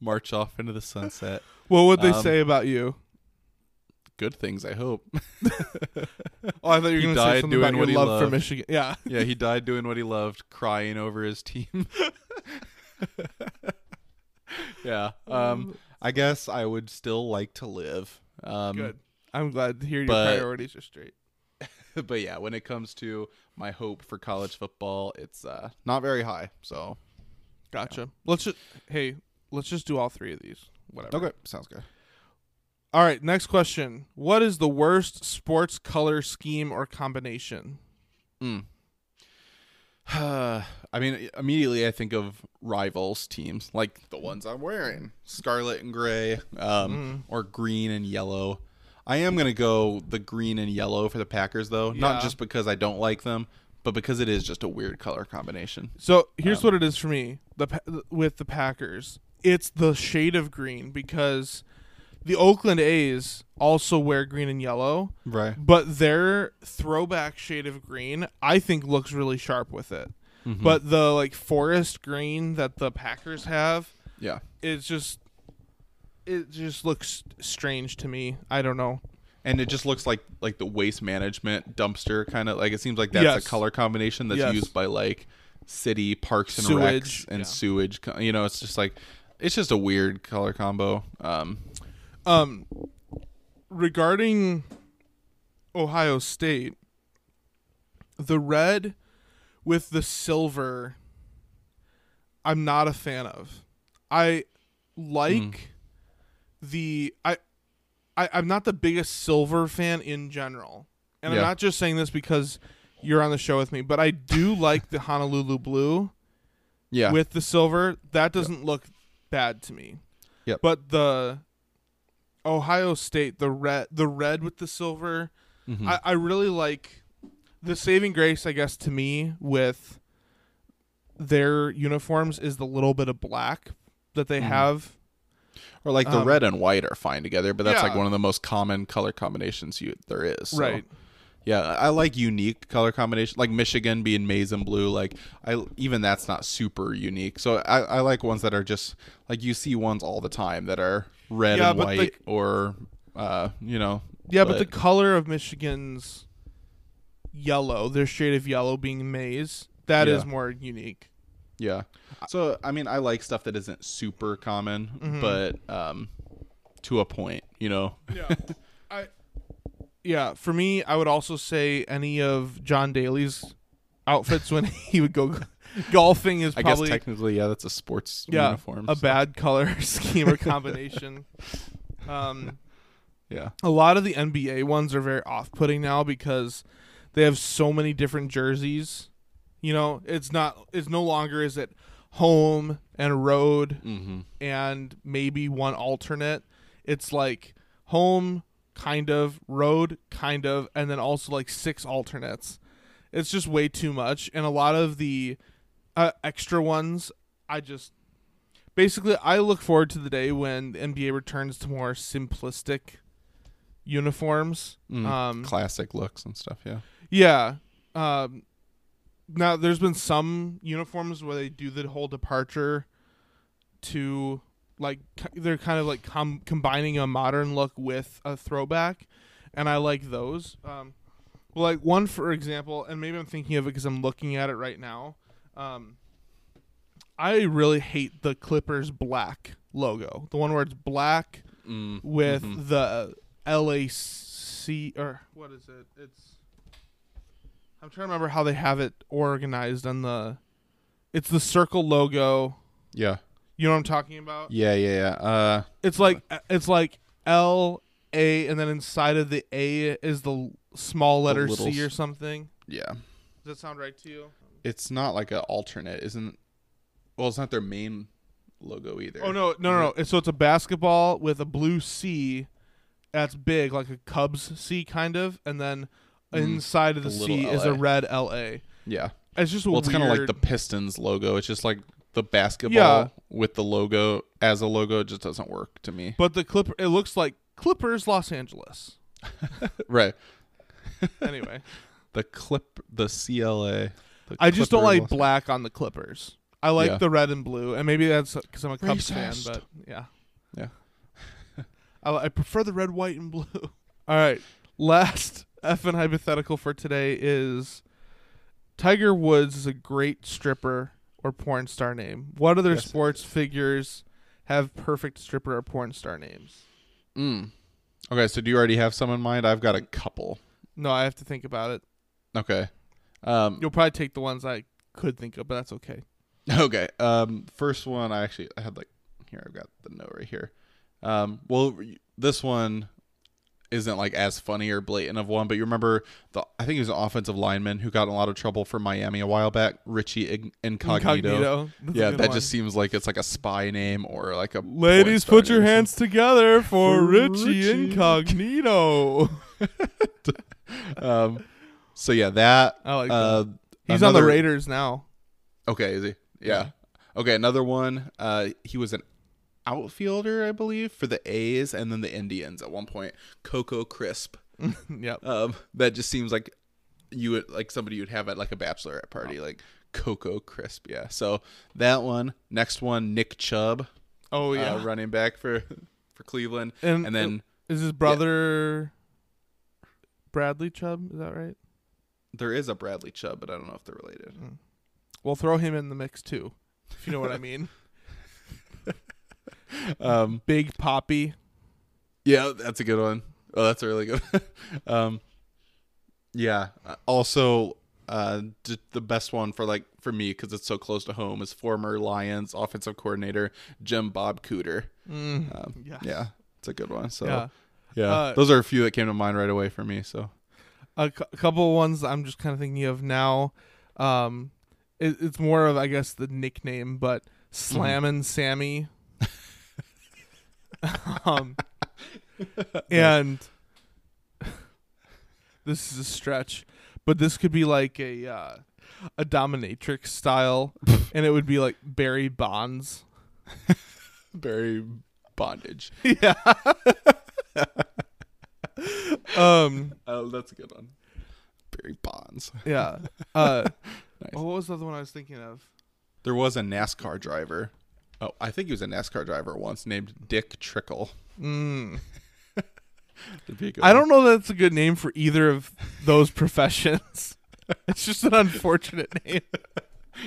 Speaker 2: march off into the sunset.
Speaker 1: What would they
Speaker 2: Um,
Speaker 1: say about you?
Speaker 2: Good things, I hope.
Speaker 1: Oh, I thought you were going to say something
Speaker 2: doing
Speaker 1: about your love for. Michigan. Yeah.
Speaker 2: yeah, he died doing what he loved, crying over his team. yeah. Um, I guess I would still like to live. Um,
Speaker 1: Good. I'm glad to hear your
Speaker 2: but-
Speaker 1: priorities are straight.
Speaker 2: but yeah, when it comes to my hope for college football, it's uh, not very high. So
Speaker 1: Gotcha. Let's just hey, let's just do all three of these. Whatever.
Speaker 2: Okay, sounds good.
Speaker 1: All right, next question. What is the worst sports color scheme or combination?
Speaker 2: Mm. I mean, immediately I think of rivals teams like the ones I'm wearing, scarlet and gray, um, or green and yellow. I am gonna go the green and yellow for the Packers, though,
Speaker 1: Yeah.
Speaker 2: not just because I don't like them, but because it is just a weird color combination.
Speaker 1: So here's what it is for me. The with the Packers, it's the shade of green because the Oakland A's also wear green and yellow,
Speaker 2: Right.
Speaker 1: but their throwback shade of green I think looks really sharp with it. Mm-hmm. But the like forest green that the Packers have,
Speaker 2: Yeah.
Speaker 1: it's just it just looks strange to me. I don't know.
Speaker 2: And it just looks like like the waste management dumpster kind of like it seems like that's
Speaker 1: Yes.
Speaker 2: a color combination that's
Speaker 1: Yes.
Speaker 2: used by like city parks and
Speaker 1: Sewage,
Speaker 2: and
Speaker 1: yeah.
Speaker 2: sewage. You know, it's just like it's just a weird color combo. Um,
Speaker 1: Um, regarding Ohio State, the red with the silver, I'm not a fan of. I like the I, I I'm not the biggest silver fan in general, and
Speaker 2: Yeah.
Speaker 1: I'm not just saying this because you're on the show with me, but I do like the Honolulu blue
Speaker 2: yeah,
Speaker 1: with the silver. That doesn't look bad to me.
Speaker 2: Yep.
Speaker 1: But the Ohio State, the red, the red with the silver,
Speaker 2: Mhm.
Speaker 1: I, I really like the saving grace. I guess to me with their uniforms is the little bit of black that they have.
Speaker 2: or like the
Speaker 1: um,
Speaker 2: red and white are fine together, but that's like one of the most common color combinations you there is. so,
Speaker 1: Right.
Speaker 2: Yeah, I like unique color combination, like Michigan being maize and blue. Like I even that's not super unique. So I, I like ones that are just like you see ones all the time that are red
Speaker 1: Yeah,
Speaker 2: and
Speaker 1: but the-
Speaker 2: white or uh you know
Speaker 1: Yeah, but, the color of Michigan's yellow, their shade of yellow being maize, that is
Speaker 2: Yeah.
Speaker 1: more unique.
Speaker 2: Yeah. So I mean, I like stuff that isn't super common,
Speaker 1: Mm-hmm.
Speaker 2: but um, to a point, you know.
Speaker 1: Yeah. Yeah, for me, I would also say any of John Daly's outfits when he would go golfing is
Speaker 2: I guess
Speaker 1: probably
Speaker 2: technically, yeah, that's a sports
Speaker 1: yeah,
Speaker 2: uniform.
Speaker 1: a
Speaker 2: so-
Speaker 1: bad color scheme or combination. um
Speaker 2: Yeah.
Speaker 1: a lot of the NBA ones are very off-putting now because they have so many different jerseys. You know, it's not it's no longer is it home and road
Speaker 2: Mm-hmm.
Speaker 1: and maybe one alternate. It's like home, kind of, road, kind of, and then also like six alternates. It's just way too much. And a lot of the uh, extra ones, I just basically I look forward to the day when the NBA returns to more simplistic uniforms.
Speaker 2: Mm,
Speaker 1: Um,
Speaker 2: classic looks and stuff. Yeah.
Speaker 1: yeah. Um, now there's been some uniforms where they do the whole departure to like they're kind of like com- combining a modern look with a throwback, and I like those. Um, like one for example, and maybe I'm thinking of it because I'm looking at it right now. Um, I really hate the Clippers black logo, the one where it's black
Speaker 2: Mm,
Speaker 1: with
Speaker 2: mhm.
Speaker 1: the LAC or what is it? It's I'm trying to remember how they have it organized on the it's the circle logo.
Speaker 2: Yeah.
Speaker 1: You know what I'm talking about?
Speaker 2: Yeah. Yeah. Yeah. Uh,
Speaker 1: It's like it's like L A and then inside of the A is the small letter
Speaker 2: little
Speaker 1: C or
Speaker 2: s-
Speaker 1: something.
Speaker 2: yeah.
Speaker 1: Does that sound right to you?
Speaker 2: It's not like an alternate, isn't? Well, it's not their main logo either.
Speaker 1: Oh no, no, no, no. So it's a basketball with a blue C that's big, like a Cubs C kind of, and then inside of the,
Speaker 2: the
Speaker 1: C is a red LA.
Speaker 2: Yeah.
Speaker 1: It's just a
Speaker 2: Well, it's kind of like the Pistons logo. It's just like the basketball
Speaker 1: Yeah.
Speaker 2: with the logo as a logo. Just doesn't work to me.
Speaker 1: But the Clipper, it looks like Clippers Los Angeles.
Speaker 2: right.
Speaker 1: Anyway,
Speaker 2: The clip, the CLA. the
Speaker 1: I just don't like
Speaker 2: Los-
Speaker 1: black on the Clippers. I like
Speaker 2: Yeah.
Speaker 1: the red and blue, and maybe that's because I'm a Cubs fan. But yeah,
Speaker 2: Yeah.
Speaker 1: I, I prefer the red, white, and blue. All right, last effing hypothetical for today is Tiger Woods is a great stripper or porn star name. What other
Speaker 2: Yes.
Speaker 1: sports figures have perfect stripper or porn star names.
Speaker 2: Mm. Okay, so do you already have some in mind? I've got a couple.
Speaker 1: No, I have to think about it.
Speaker 2: Okay. Um,
Speaker 1: You'll probably take the ones I could think of, but that's okay.
Speaker 2: Okay. Um, first one I actually I had like here I've got the note right here. Um, well, this one isn't like as funny or blatant of one, but you remember the I think he was an offensive lineman who got in a lot of trouble for Miami a while back, Richie Incognito.
Speaker 1: Incognito.
Speaker 2: Yeah, that
Speaker 1: one.
Speaker 2: just seems like it's like a spy name or like a
Speaker 1: Ladies, put your hands together for,
Speaker 2: For
Speaker 1: Richie. Incognito.
Speaker 2: Um, so yeah, that
Speaker 1: I like
Speaker 2: uh,
Speaker 1: that. He's on the Raiders now.
Speaker 2: Okay, is he? Yeah. Okay, another one. Uh, he was an outfielder, I believe, for the A's and then the Indians at one point. Coco Crisp.
Speaker 1: yep.
Speaker 2: Um, that just seems like you would like somebody you'd have at like a bachelorette party, like Coco Crisp. Yeah. So that one. Next one, Nick Chubb.
Speaker 1: Oh yeah.
Speaker 2: uh, running back for for Cleveland,
Speaker 1: and,
Speaker 2: and then
Speaker 1: is his brother Bradley Chubb? Is that right?
Speaker 2: there is a Bradley Chubb, but I don't know if they're related.
Speaker 1: We'll throw him in the mix too, if you know what I mean.
Speaker 2: Um,
Speaker 1: Big Poppy.
Speaker 2: Yeah, that's a good one. Oh, that's a really good. um, yeah. uh, Also, uh, the best one for like for me because it's so close to home is former Lions offensive coordinator Jim Bob Cooter.
Speaker 1: Mm,
Speaker 2: Um,
Speaker 1: yes.
Speaker 2: Yeah, it's a good one. So
Speaker 1: Yeah.
Speaker 2: yeah,
Speaker 1: Uh,
Speaker 2: those are a few that came to mind right away for me. So
Speaker 1: A cou- couple ones I'm just kind of thinking of now. Um, it, it's more of I guess the nickname, but Slammin' Sammy. um, and this is a stretch, but this could be like a uh, a dominatrix style, and it would be like Barry Bonds.
Speaker 2: Barry Bondage.
Speaker 1: yeah. um.
Speaker 2: Oh, that's a good one. Barry Bonds.
Speaker 1: Yeah. Uh.
Speaker 2: Nice.
Speaker 1: what was the other one I was thinking of?
Speaker 2: There was a NASCAR driver. Oh, I think he was a NASCAR driver once named Dick Trickle.
Speaker 1: Mm.
Speaker 2: That'd be a good
Speaker 1: I don't know that it's a good name for either of those professions. it's just an unfortunate name.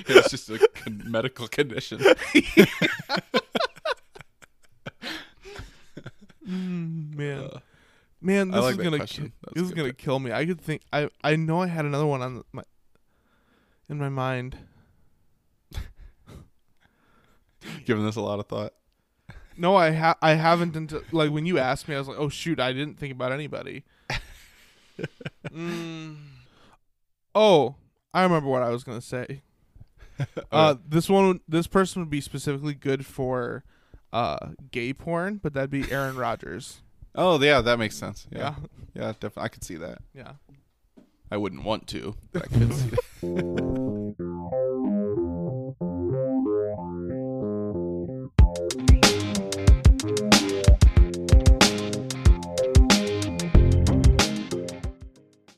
Speaker 2: it's just a con- medical condition.
Speaker 1: Mm, man,
Speaker 2: Uh,
Speaker 1: man, this
Speaker 2: like
Speaker 1: is gonna ki-
Speaker 2: That's
Speaker 1: this is gonna
Speaker 2: pick.
Speaker 1: kill me. I could think I I know I had another one on the- my in my mind.
Speaker 2: Giving this a lot of thought.
Speaker 1: No, I ha- I haven't until like when you asked me, I was like, oh shoot, I didn't think about anybody. mm. Oh, I remember what I was gonna say. Uh, this one, this person would be specifically good for uh gay porn, but that'd be Aaron Rodgers.
Speaker 2: Oh, yeah, that makes sense.
Speaker 1: Yeah,
Speaker 2: Yeah, yeah, definitely. I could see that.
Speaker 1: yeah.
Speaker 2: I wouldn't want to, but I could see that.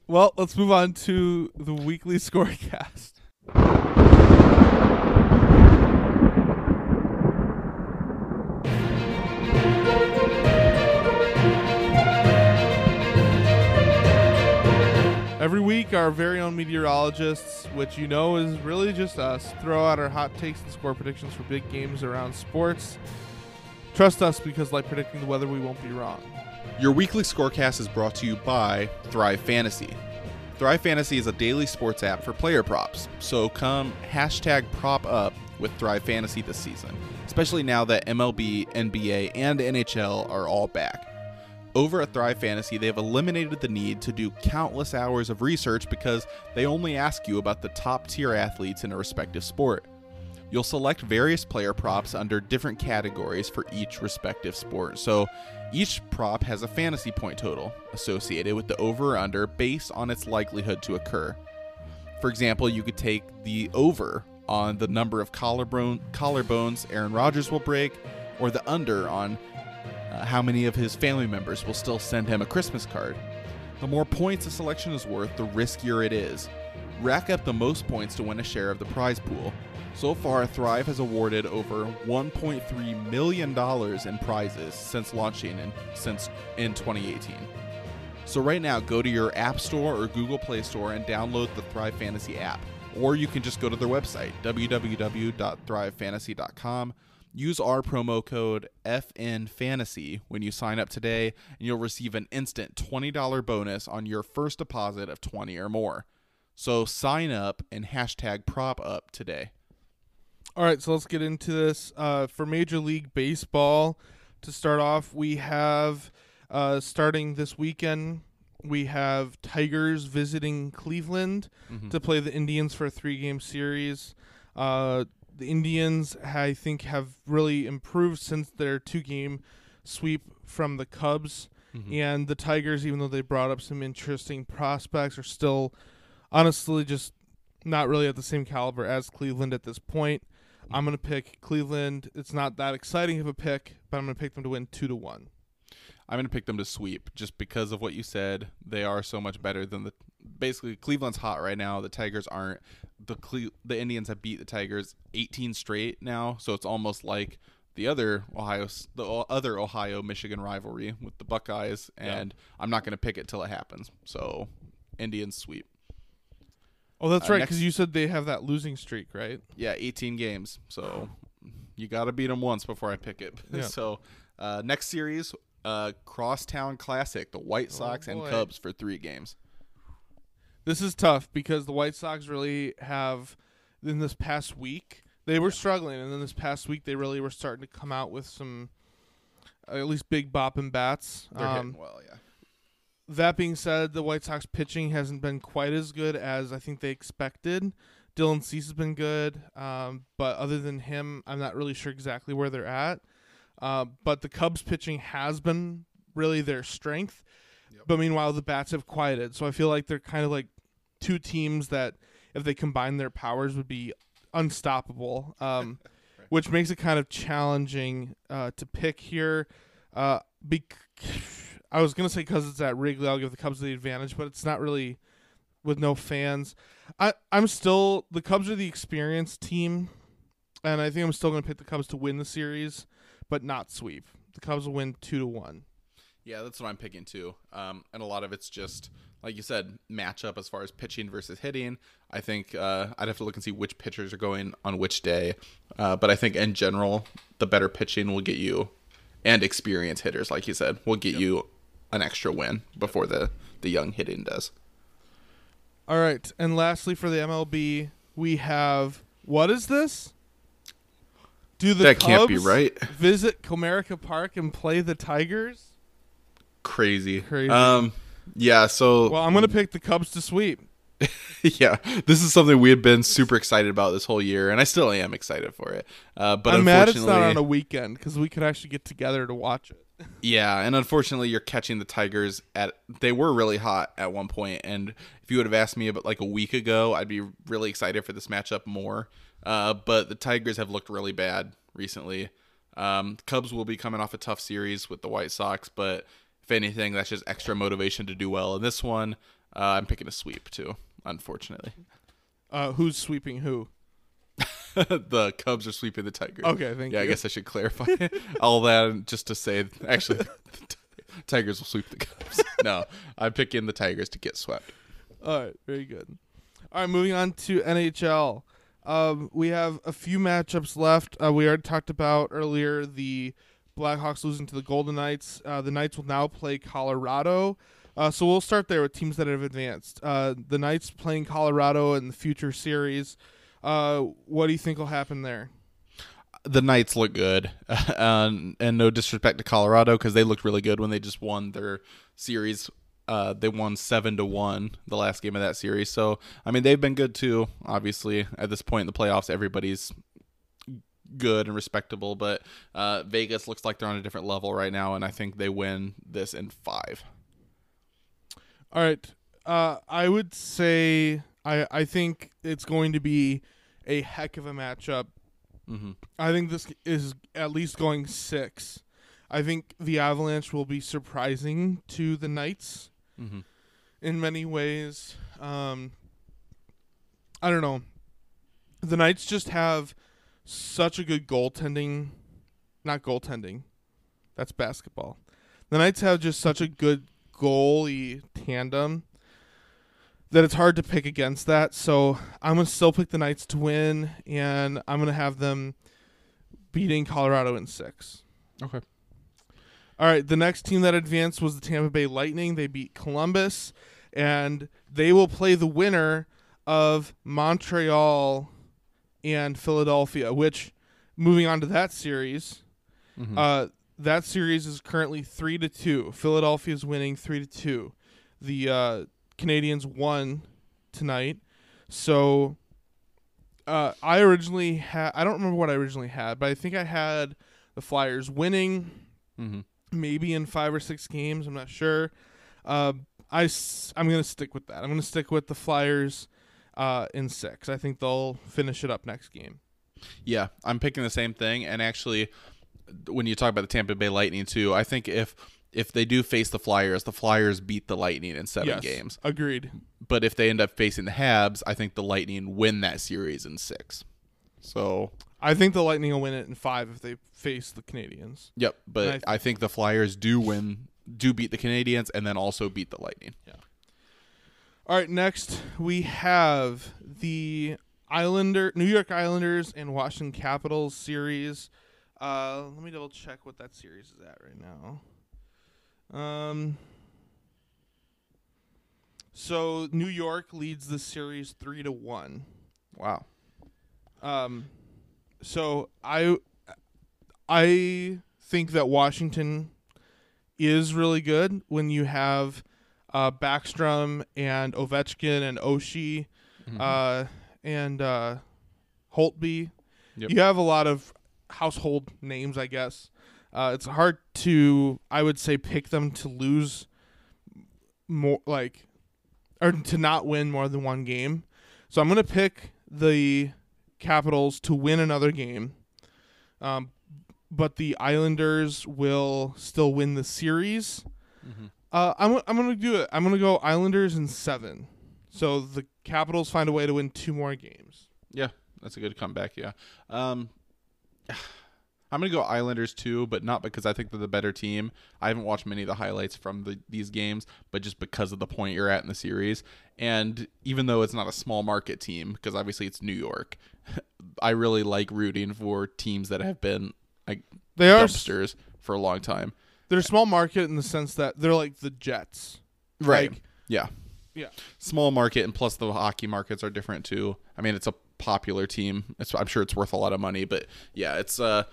Speaker 1: Well, let's move on to the weekly scorecast. Every week, our very own meteorologists, which you know is really just us, throw out our hot takes and score predictions for big games around sports. Trust us because, like predicting the weather, we won't be wrong.
Speaker 2: Your weekly scorecast is brought to you by Thrive Fantasy. Thrive Fantasy is a daily sports app for player props, so come hashtag prop up with Thrive Fantasy this season, especially now that MLB, NBA, and NHL are all back. Over at Thrive Fantasy, they have eliminated the need to do countless hours of research because they only ask you about the top tier athletes in a respective sport. You'll select various player props under different categories for each respective sport. So each prop has a fantasy point total associated with the over or under based on its likelihood to occur. For example, you could take the over on the number of collarbone, collarbones Aaron Rodgers will break, or the under on uh, how many of his family members will still send him a Christmas card. The more points a selection is worth, the riskier it is. Rack up the most points to win a share of the prize pool. So far, Thrive has awarded over 1.3 million dollars in prizes since launching in, since in 2018. So right now, go to your App Store or Google Play Store and download the Thrive Fantasy app, or you can just go to their website www.thrivefantasy.com Use our promo code FNFantasy when you sign up today, and you'll receive an instant $20 bonus on your first deposit of 20 or more. So sign up and hashtag prop up today.
Speaker 1: All right, so let's get into this. Uh, for Major League Baseball, to start off, we have uh, starting this weekend. We have Tigers visiting Cleveland to play the Indians for a three-game series. Uh, the Indians, I think, have really improved since their two-game sweep from the Cubs, and the Tigers, even though they brought up some interesting prospects, are still honestly just not really at the same caliber as Cleveland at this point. I'm gonna pick Cleveland. It's not that exciting of a pick, but I'm gonna pick them to win two to one.
Speaker 2: I'm going to pick them to sweep just because of what you said. They are so much better than the. Basically, Cleveland's hot right now. The Tigers aren't. The Cle- the Indians have beat the Tigers 18 straight now, so it's almost like the other Ohio, the other Ohio Michigan rivalry with the Buckeyes, and I'm not going to pick it till it happens. So, Indians sweep.
Speaker 1: Oh, that's
Speaker 2: Uh,
Speaker 1: right, because you said they have that losing streak, right?
Speaker 2: Yeah, 18 games. So you got to beat them once before I pick it.
Speaker 1: Yeah.
Speaker 2: so uh, next series, uh, Crosstown Classic, the White Sox and
Speaker 1: Oh, boy.
Speaker 2: Cubs for three games.
Speaker 1: This is tough because the White Sox really have in this past week they were struggling, and then this past week they really were starting to come out with some uh, at least big bop and bats.
Speaker 2: They're
Speaker 1: Um,
Speaker 2: hitting well, yeah.
Speaker 1: That being said, the White Sox pitching hasn't been quite as good as I think they expected. Dylan Cease has been good, um, but other than him, I'm not really sure exactly where they're at. Uh, but the Cubs pitching has been really their strength. But meanwhile, the bats have quieted, so I feel like they're kind of like two teams that, if they combine their powers, would be unstoppable. Um, Which makes it kind of challenging uh, to pick here. Uh, bec- I was gonna say because it's at Wrigley, I'll give the Cubs the advantage, but it's not really with no fans. I I'm still the Cubs are the experienced team, and I think I'm still gonna pick the Cubs to win the series, but not sweep. The Cubs will win two to one.
Speaker 2: Yeah, that's what I'm picking too. Um, and a lot of it's just like you said, matchup as far as pitching versus hitting. I think uh, I'd have to look and see which pitchers are going on which day. Uh, but I think in general, the better pitching will get you, and experienced hitters, like you said, will get you an extra win before the the young hitting does.
Speaker 1: All right, and lastly for the MLB, we have what is this? Do the
Speaker 2: That can't be
Speaker 1: Cubs
Speaker 2: right.
Speaker 1: Visit Comerica Park and play the Tigers.
Speaker 2: Crazy.
Speaker 1: Crazy.
Speaker 2: Um, yeah. So
Speaker 1: Well, I'm gonna pick the Cubs to sweep.
Speaker 2: yeah, this is something we had been super excited about this whole year, and I still am excited for it. Uh, but
Speaker 1: I'm mad it's not on a weekend because we could actually get together to watch it.
Speaker 2: Yeah, and unfortunately, you're catching the Tigers at. They were really hot at one point, and if you would have asked me about like a week ago, I'd be really excited for this matchup more. Uh, but the Tigers have looked really bad recently. Um, Cubs will be coming off a tough series with the White Sox, but if anything, that's just extra motivation to do well. In this one, uh, I'm picking a sweep too. Unfortunately,
Speaker 1: Uh, who's sweeping who?
Speaker 2: the Cubs are sweeping the Tigers.
Speaker 1: Okay, thank you.
Speaker 2: yeah, I guess I should clarify all that just to say actually the Tigers will sweep the Cubs. no, I'm picking the Tigers to get swept.
Speaker 1: All right, very good. All right, moving on to NHL. Um, we have a few matchups left. Uh, we already talked about earlier the Blackhawks losing to the Golden Knights. Uh, the Knights will now play Colorado. Uh, so we'll start there with teams that have advanced. Uh, the Knights playing Colorado in the future series. Uh, what do you think will happen there?
Speaker 2: The Knights look good, um, and no disrespect to Colorado because they looked really good when they just won their series. Uh, they won seven to one the last game of that series. So I mean they've been good too. Obviously at this point in the playoffs, everybody's good and respectable. But uh, Vegas looks like they're on a different level right now, and I think they win this in five.
Speaker 1: All right. Uh, I would say I I think it's going to be a heck of a matchup.
Speaker 2: Mm-hmm.
Speaker 1: I think this is at least going six. I think the Avalanche will be surprising to the Knights
Speaker 2: Mm-hmm.
Speaker 1: in many ways. Um, I don't know. The Knights just have such a good goaltending, not goaltending. That's basketball. The Knights have just such a good goalie tandem that it's hard to pick against that. So I'm gonna still pick the Knights to win, and I'm gonna have them beating Colorado in six.
Speaker 2: Okay.
Speaker 1: All right, the next team that advanced was the Tampa Bay Lightning. They beat Columbus, and they will play the winner of Montreal and Philadelphia. Which, moving on to that series,
Speaker 2: Mhm.
Speaker 1: uh, that series is currently three to two. Philadelphia is winning three to two. The uh, Canadiens won tonight, so uh, I originally had. I don't remember what I originally had, but I think I had the Flyers winning
Speaker 2: Mhm.
Speaker 1: maybe in five or six games. I'm not sure. Uh, I am gonna stick with that. I'm gonna stick with the Flyers uh, in six. I think they'll finish it up next game.
Speaker 2: Yeah, I'm picking the same thing. And actually, when you talk about the Tampa Bay Lightning too, I think if if they do face the Flyers, the Flyers beat the Lightning in seven
Speaker 1: yes,
Speaker 2: games.
Speaker 1: agreed.
Speaker 2: But if they end up facing the Habs, I think the Lightning win that series in six. So,
Speaker 1: I think the Lightning will win it in five if they face the Canadiens.
Speaker 2: yep. But
Speaker 1: I-
Speaker 2: I, think the Flyers do win, do beat the Canadiens, and then also beat the Lightning. Yeah.
Speaker 1: All right, next we have the Islander, New York Islanders and Washington Capitals series. Uh, let me double check what that series is at right now. Um, so New York leads the series three to one.
Speaker 2: Wow.
Speaker 1: Um, so I, I think that Washington is really good when you have uh, Backstrom and Ovechkin and Oshie, uh, and uh, Holtby.
Speaker 2: Yep.
Speaker 1: You have a lot of household names, I guess. Uh, it's hard to, I would say, pick them to lose more, like, or to not win more than one game. So I'm gonna pick the Capitals to win another game. Um, but the Islanders will still win the series. Uh, I'm I'm gonna do it. I'm gonna go Islanders in seven. So the Capitals find a way to win two more games.
Speaker 2: Yeah, that's a good comeback. Yeah. Um, I'm gonna go Islanders too, but not because I think they're the better team. I haven't watched many of the highlights from the, these games, but just because of the point you're at in the series. And even though it's not a small market team, because obviously it's New York, I really like rooting for teams that have been like
Speaker 1: They are
Speaker 2: dumpsters for a long time.
Speaker 1: They're a small market in the sense that they're like the Jets.
Speaker 2: Right.
Speaker 1: Like,
Speaker 2: yeah.
Speaker 1: yeah.
Speaker 2: Small market, and plus the hockey markets are different too. I mean, it's a popular team. It's, I'm sure it's worth a lot of money, but yeah, it's uh,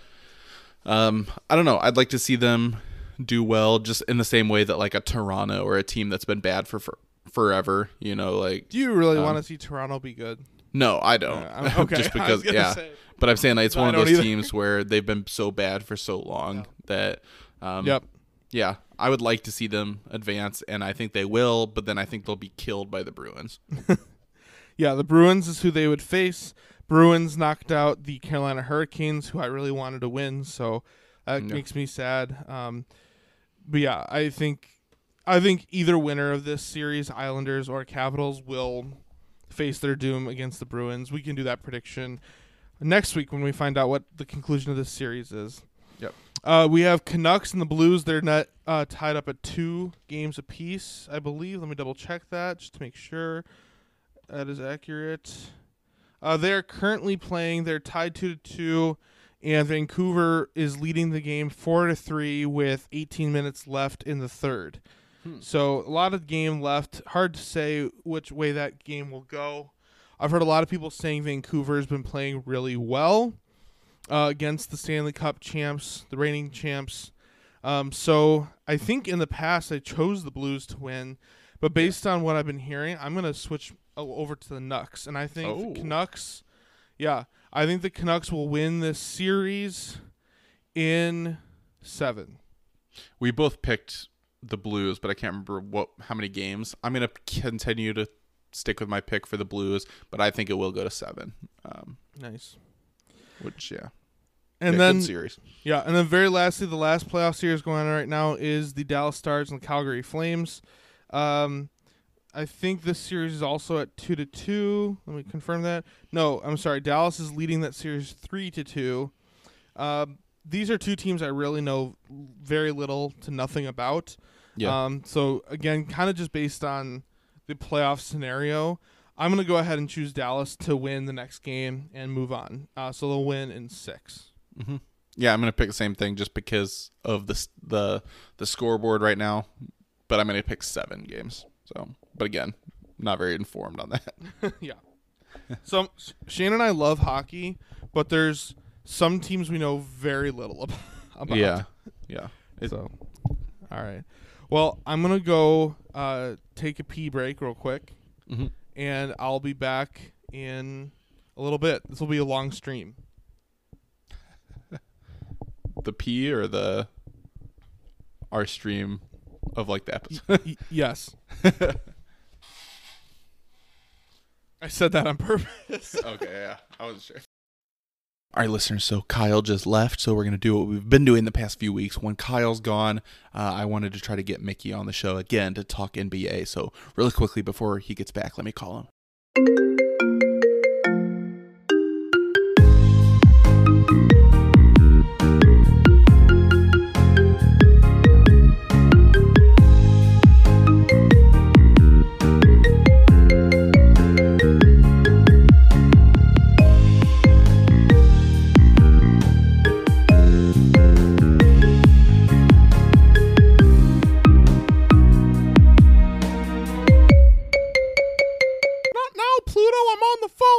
Speaker 2: um, I don't know. I'd like to see them do well, just in the same way that like a Toronto or a team that's been bad for, for forever. You know, like
Speaker 1: Do you really
Speaker 2: Um,
Speaker 1: want to see Toronto be good?
Speaker 2: no, I don't.
Speaker 1: I'm- okay,
Speaker 2: just because, yeah.
Speaker 1: say.
Speaker 2: But I'm saying it's
Speaker 1: No,
Speaker 2: one of those
Speaker 1: either.
Speaker 2: teams where they've been so bad for so long that, um,
Speaker 1: Yep.
Speaker 2: yeah, I would like to see them advance, and I think they will. But then I think they'll be killed by the Bruins.
Speaker 1: Yeah, the Bruins is who they would face. Bruins knocked out the Carolina Hurricanes, who I really wanted to win, so that
Speaker 2: Yeah.
Speaker 1: makes me sad. Um, but yeah, I think I think either winner of this series, Islanders or Capitals, will face their doom against the Bruins. We can do that prediction next week when we find out what the conclusion of this series is.
Speaker 2: Yep.
Speaker 1: Uh, we have Canucks and the Blues. They're not uh, tied up at two games apiece, I believe. Let me double check that just to make sure that is accurate. Uh, they're currently playing. They're tied two to two, and Vancouver is leading the game four to three with 18 minutes left in the third. So a lot of game left. Hard to say which way that game will go. I've heard a lot of people saying Vancouver has been playing really well uh, against the Stanley Cup champs, the reigning champs. Um, so I think in the past I chose the Blues to win, but based on what I've been hearing, I'm gonna switch over to the Nucks, and I think
Speaker 2: Oh.
Speaker 1: the Canucks. Yeah, I think the Canucks will win this series in seven.
Speaker 2: We both picked the Blues, but I can't remember what how many games. I'm gonna continue to stick with my pick for the Blues, but I think it will go to seven. Um,
Speaker 1: Nice.
Speaker 2: which yeah,
Speaker 1: And
Speaker 2: yeah,
Speaker 1: then
Speaker 2: series.
Speaker 1: Yeah, and then very lastly, the last playoff series going on right now is the Dallas Stars and the Calgary Flames. Um, I think this series is also at two to two. Let me confirm that. No, I'm sorry. Dallas is leading that series three to two. Um, these are two teams I really know very little to nothing about.
Speaker 2: Yeah.
Speaker 1: Um, so again, kind of just based on the playoff scenario, I'm gonna go ahead and choose Dallas to win the next game and move on. Uh, so they'll win in 6
Speaker 2: Mhm. Yeah, I'm gonna pick the same thing just because of the the the scoreboard right now. But I'm gonna pick seven games. So, but again, not very informed on that.
Speaker 1: yeah. So Shane and I love hockey, but there's some teams we know very little about. about.
Speaker 2: yeah, yeah. It-
Speaker 1: So, all right. Well, I'm gonna go uh, take a pee break real quick,
Speaker 2: Mhm.
Speaker 1: and I'll be back in a little bit. This will be a long stream.
Speaker 2: the P or the our stream of like the episode.
Speaker 1: Y- yes. I said that on purpose.
Speaker 2: okay, yeah, I wasn't sure. All right, listeners. So Kyle just left, so we're gonna do what we've been doing the past few weeks. When Kyle's gone, uh, I wanted to try to get Mickey on the show again to talk NBA. So really quickly before he gets back, let me call him.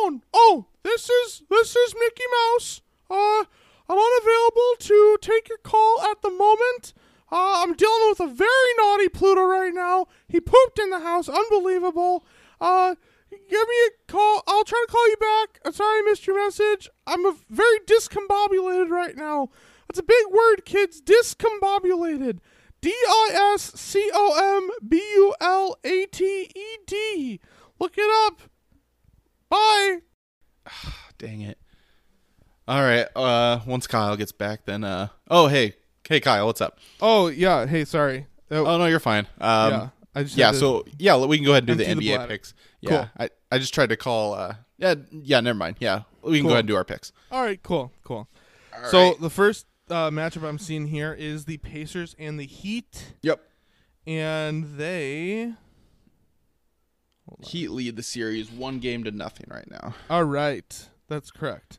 Speaker 1: Phone. Oh, this is this is Mickey Mouse. Uh, I'm unavailable to take your call at the moment. Uh, I'm dealing with a very naughty Pluto right now. He pooped in the house. Unbelievable. Uh, give me a call. I'll try to call you back. I'm sorry I missed your message. I'm a very discombobulated right now. That's a big word, kids. Discombobulated. D I S C O M B U L A T E D. Look it up.
Speaker 2: Dang it. All right. Uh, once Kyle gets back, then uh. Oh hey, hey Kyle, what's up?
Speaker 1: Oh yeah. Hey, sorry. Uh,
Speaker 2: Oh no, you're fine. Um,
Speaker 1: yeah. I just
Speaker 2: yeah. So yeah, we can go ahead and do the
Speaker 1: Empty the
Speaker 2: NBA picks. Yeah. I, I just tried to call. Uh. Yeah. Yeah. Never mind. Yeah. We can
Speaker 1: Cool.
Speaker 2: go ahead and do our picks.
Speaker 1: All right. Cool. Cool. so the first uh, matchup I'm seeing here is the Pacers and the Heat,
Speaker 2: Yep.
Speaker 1: and they.
Speaker 2: Heat lead the series one game to nothing right now.
Speaker 1: All right. That's correct.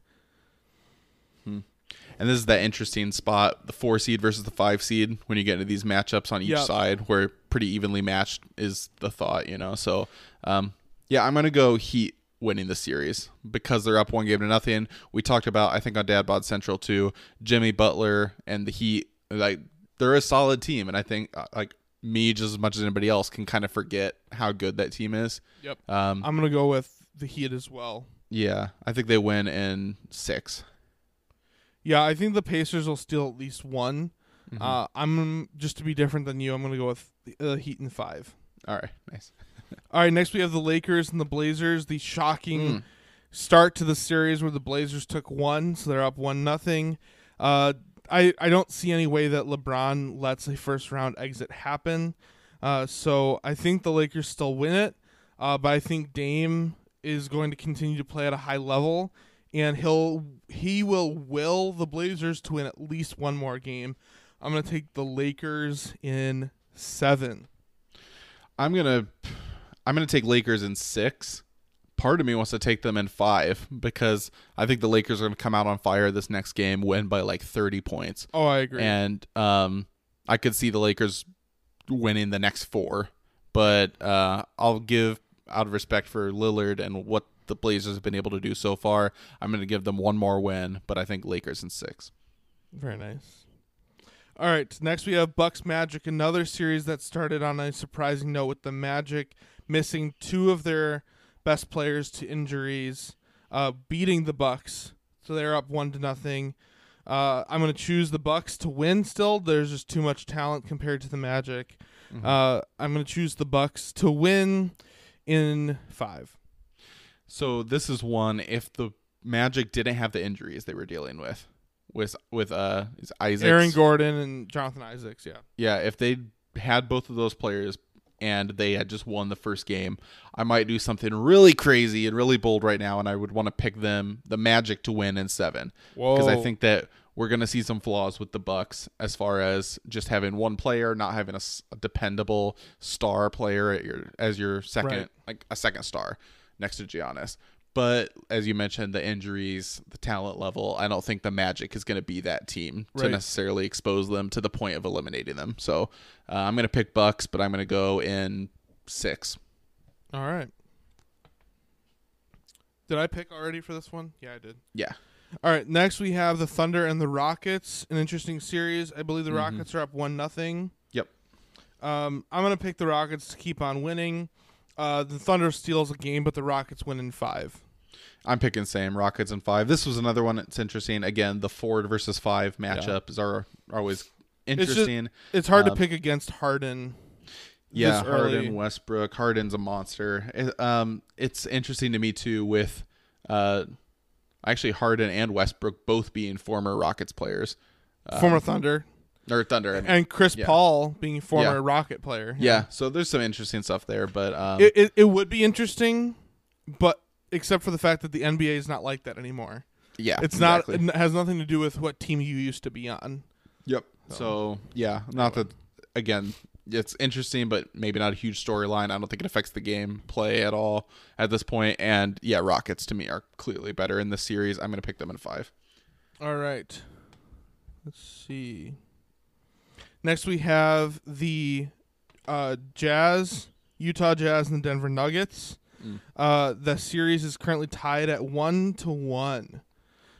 Speaker 2: And this is that interesting spot, the four seed versus the five seed, when you get into these matchups on each
Speaker 1: Yep.
Speaker 2: side, where pretty evenly matched is the thought, you know. So, um, yeah, I'm gonna go Heat winning the series because they're up one game to nothing. We talked about, I think, on Dad Bod Central too, Jimmy Butler and the Heat. Like they're a solid team, and I think uh, like me just as much as anybody else can kind of forget how good that team is.
Speaker 1: Yep.
Speaker 2: Um,
Speaker 1: I'm gonna go with the Heat as well.
Speaker 2: Yeah, I think they win in six.
Speaker 1: Yeah, I think the Pacers will steal at least one.
Speaker 2: Mm-hmm.
Speaker 1: Uh, I'm just to be different than you. I'm gonna go with the uh, Heat in five.
Speaker 2: All right, nice.
Speaker 1: All right, next we have the Lakers and the Blazers. The shocking
Speaker 2: Mm.
Speaker 1: start to the series where the Blazers took one, so they're up one nothing. Uh, I I don't see any way that LeBron lets a first round exit happen. Uh, so I think the Lakers still win it, uh, but I think Dame is going to continue to play at a high level, and he'll he will will the Blazers to win at least one more game. I'm gonna take the Lakers in seven.
Speaker 2: I'm gonna I'm gonna take Lakers in six. Part of me wants to take them in five because I think the Lakers are gonna come out on fire this next game, win by like 30 points,
Speaker 1: Oh, I agree.
Speaker 2: and um, I could see the Lakers winning the next four. But uh, I'll give out of respect for Lillard and what the Blazers have been able to do so far. I'm gonna give them one more win, but I think Lakers in six.
Speaker 1: Very nice. All right, next we have Bucks Magic, another series that started on a surprising note with the Magic missing two of their best players to injuries, uh, beating the Bucks. So they're up one to nothing. Uh, I'm gonna choose the Bucks to win. Still, there's just too much talent compared to the Magic. Uh, I'm gonna choose the Bucks to win in five.
Speaker 2: So this is one if the Magic didn't have the injuries they were dealing with, with with uh is Isaac
Speaker 1: Aaron Gordon and Jonathan Isaacs. Yeah.
Speaker 2: Yeah, if they had both of those players and they had just won the first game, I might do something really crazy and really bold right now, and I would want to pick them the Magic to win in seven because I think that we're going to see some flaws with the Bucks as far as just having one player, not having a dependable star player at your, as your second,
Speaker 1: Right.
Speaker 2: like a second star next to Giannis. but as you mentioned, the injuries, the talent level, I don't think the Magic is going to be that team to necessarily expose them to the point of eliminating them. So uh, I'm going to pick Bucks, but I'm going to go in six.
Speaker 1: All right. Did I pick already for this one? Yeah, I did.
Speaker 2: Yeah.
Speaker 1: All right. Next, we have the Thunder and the Rockets. An interesting series. I believe the
Speaker 2: Mhm.
Speaker 1: Rockets are up one nothing.
Speaker 2: Yep.
Speaker 1: Um, I'm gonna pick the Rockets to keep on winning. Uh, the Thunder steals a game, but the Rockets win in five.
Speaker 2: I'm picking same Rockets in five. This was another one that's interesting. Again, the Ford versus five matchups are, are always interesting.
Speaker 1: It's hard to
Speaker 2: Um,
Speaker 1: pick against Harden.
Speaker 2: yeah. Harden, Westbrook. Harden's a monster. It- um, it's interesting to me too with uh, actually Harden and Westbrook both being former Rockets players
Speaker 1: former Thunder
Speaker 2: or Thunder. I mean.
Speaker 1: and Chris
Speaker 2: yeah.
Speaker 1: Paul being former
Speaker 2: Yeah.
Speaker 1: Rocket player.
Speaker 2: yeah, so there's some interesting stuff there, but um,
Speaker 1: It, it it would be interesting, but except for the fact that the NBA is not like that anymore.
Speaker 2: yeah,
Speaker 1: It's
Speaker 2: exactly.
Speaker 1: not. It has nothing to do with what team you used to be on.
Speaker 2: Yep. So yeah, not that again, it's interesting, but maybe not a huge storyline. I don't think it affects the game play at all at this point. And yeah, Rockets to me are clearly better in this series. I'm going to pick them in five.
Speaker 1: All right. Let's see. Next, we have the uh, Jazz, Utah Jazz, and the Denver Nuggets.
Speaker 2: Mm.
Speaker 1: Uh, the series is currently tied at one to one.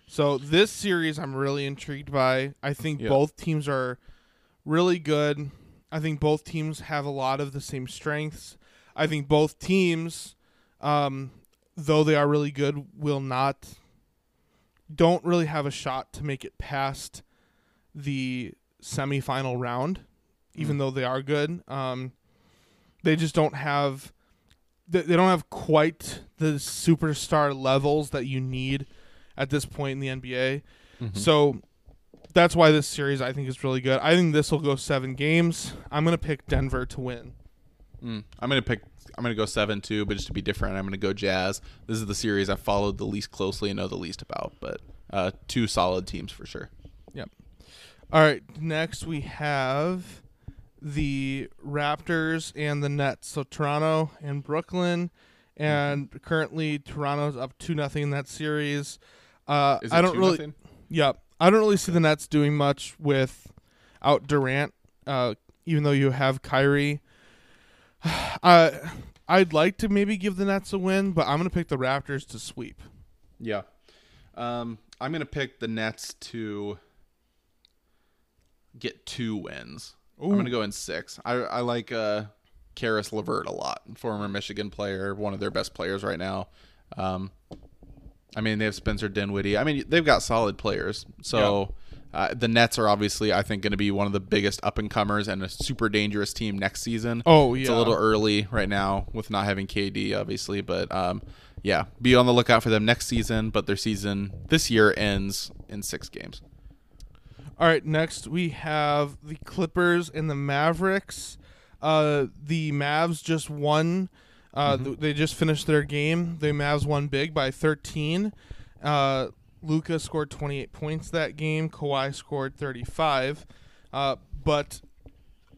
Speaker 1: So this series, I'm really intrigued by. I think
Speaker 2: Yeah.
Speaker 1: both teams are really good. I think both teams have a lot of the same strengths. I think both teams, um, though they are really good, will not don't really have a shot to make it past the semifinal round, even
Speaker 2: Mm.
Speaker 1: though they are good. Um, they just don't have they, they don't have quite the superstar levels that you need at this point in the NBA.
Speaker 2: Mm-hmm.
Speaker 1: So that's why this series I think is really good. I think this will go seven games. I'm gonna pick Denver to win.
Speaker 2: Mm. I'm going to pick. I'm going to go seven two, but just to be different, I'm going to go Jazz. This is the series I've followed the least closely and know the least about, but uh, two solid teams for sure. Yep.
Speaker 1: All right, next we have the Raptors and the Nets. So Toronto and Brooklyn, and currently Toronto's up two nothing in that series. Uh,
Speaker 2: Is it
Speaker 1: I don't
Speaker 2: two
Speaker 1: really,
Speaker 2: nothing?
Speaker 1: yeah, I don't really see the Nets doing much without Durant. Uh, even though you have Kyrie, uh, I'd like to maybe give the Nets a win, but I'm gonna pick the Raptors to sweep.
Speaker 2: Yeah. Um, I'm going to pick the Nets to get two wins. I'm going to go in six. I, I like uh, Caris LeVert a lot, former Michigan player, one of their best players right now. Um, I mean, they have Spencer Dinwiddie. I mean, they've got solid players. So uh, the Nets are obviously, I think, going to be one of the biggest up and comers and a super dangerous team next season.
Speaker 1: Oh yeah.
Speaker 2: It's a little early right now with not having KD, obviously, but um, yeah, be on the lookout for them next season. But their season this year ends in six games.
Speaker 1: All right, next we have the Clippers and the Mavericks. Uh, the Mavs just won. Uh, th- they just finished their game. The Mavs won big by 13. Uh, Luka scored 28 points that game. Kawhi scored 35. Uh, but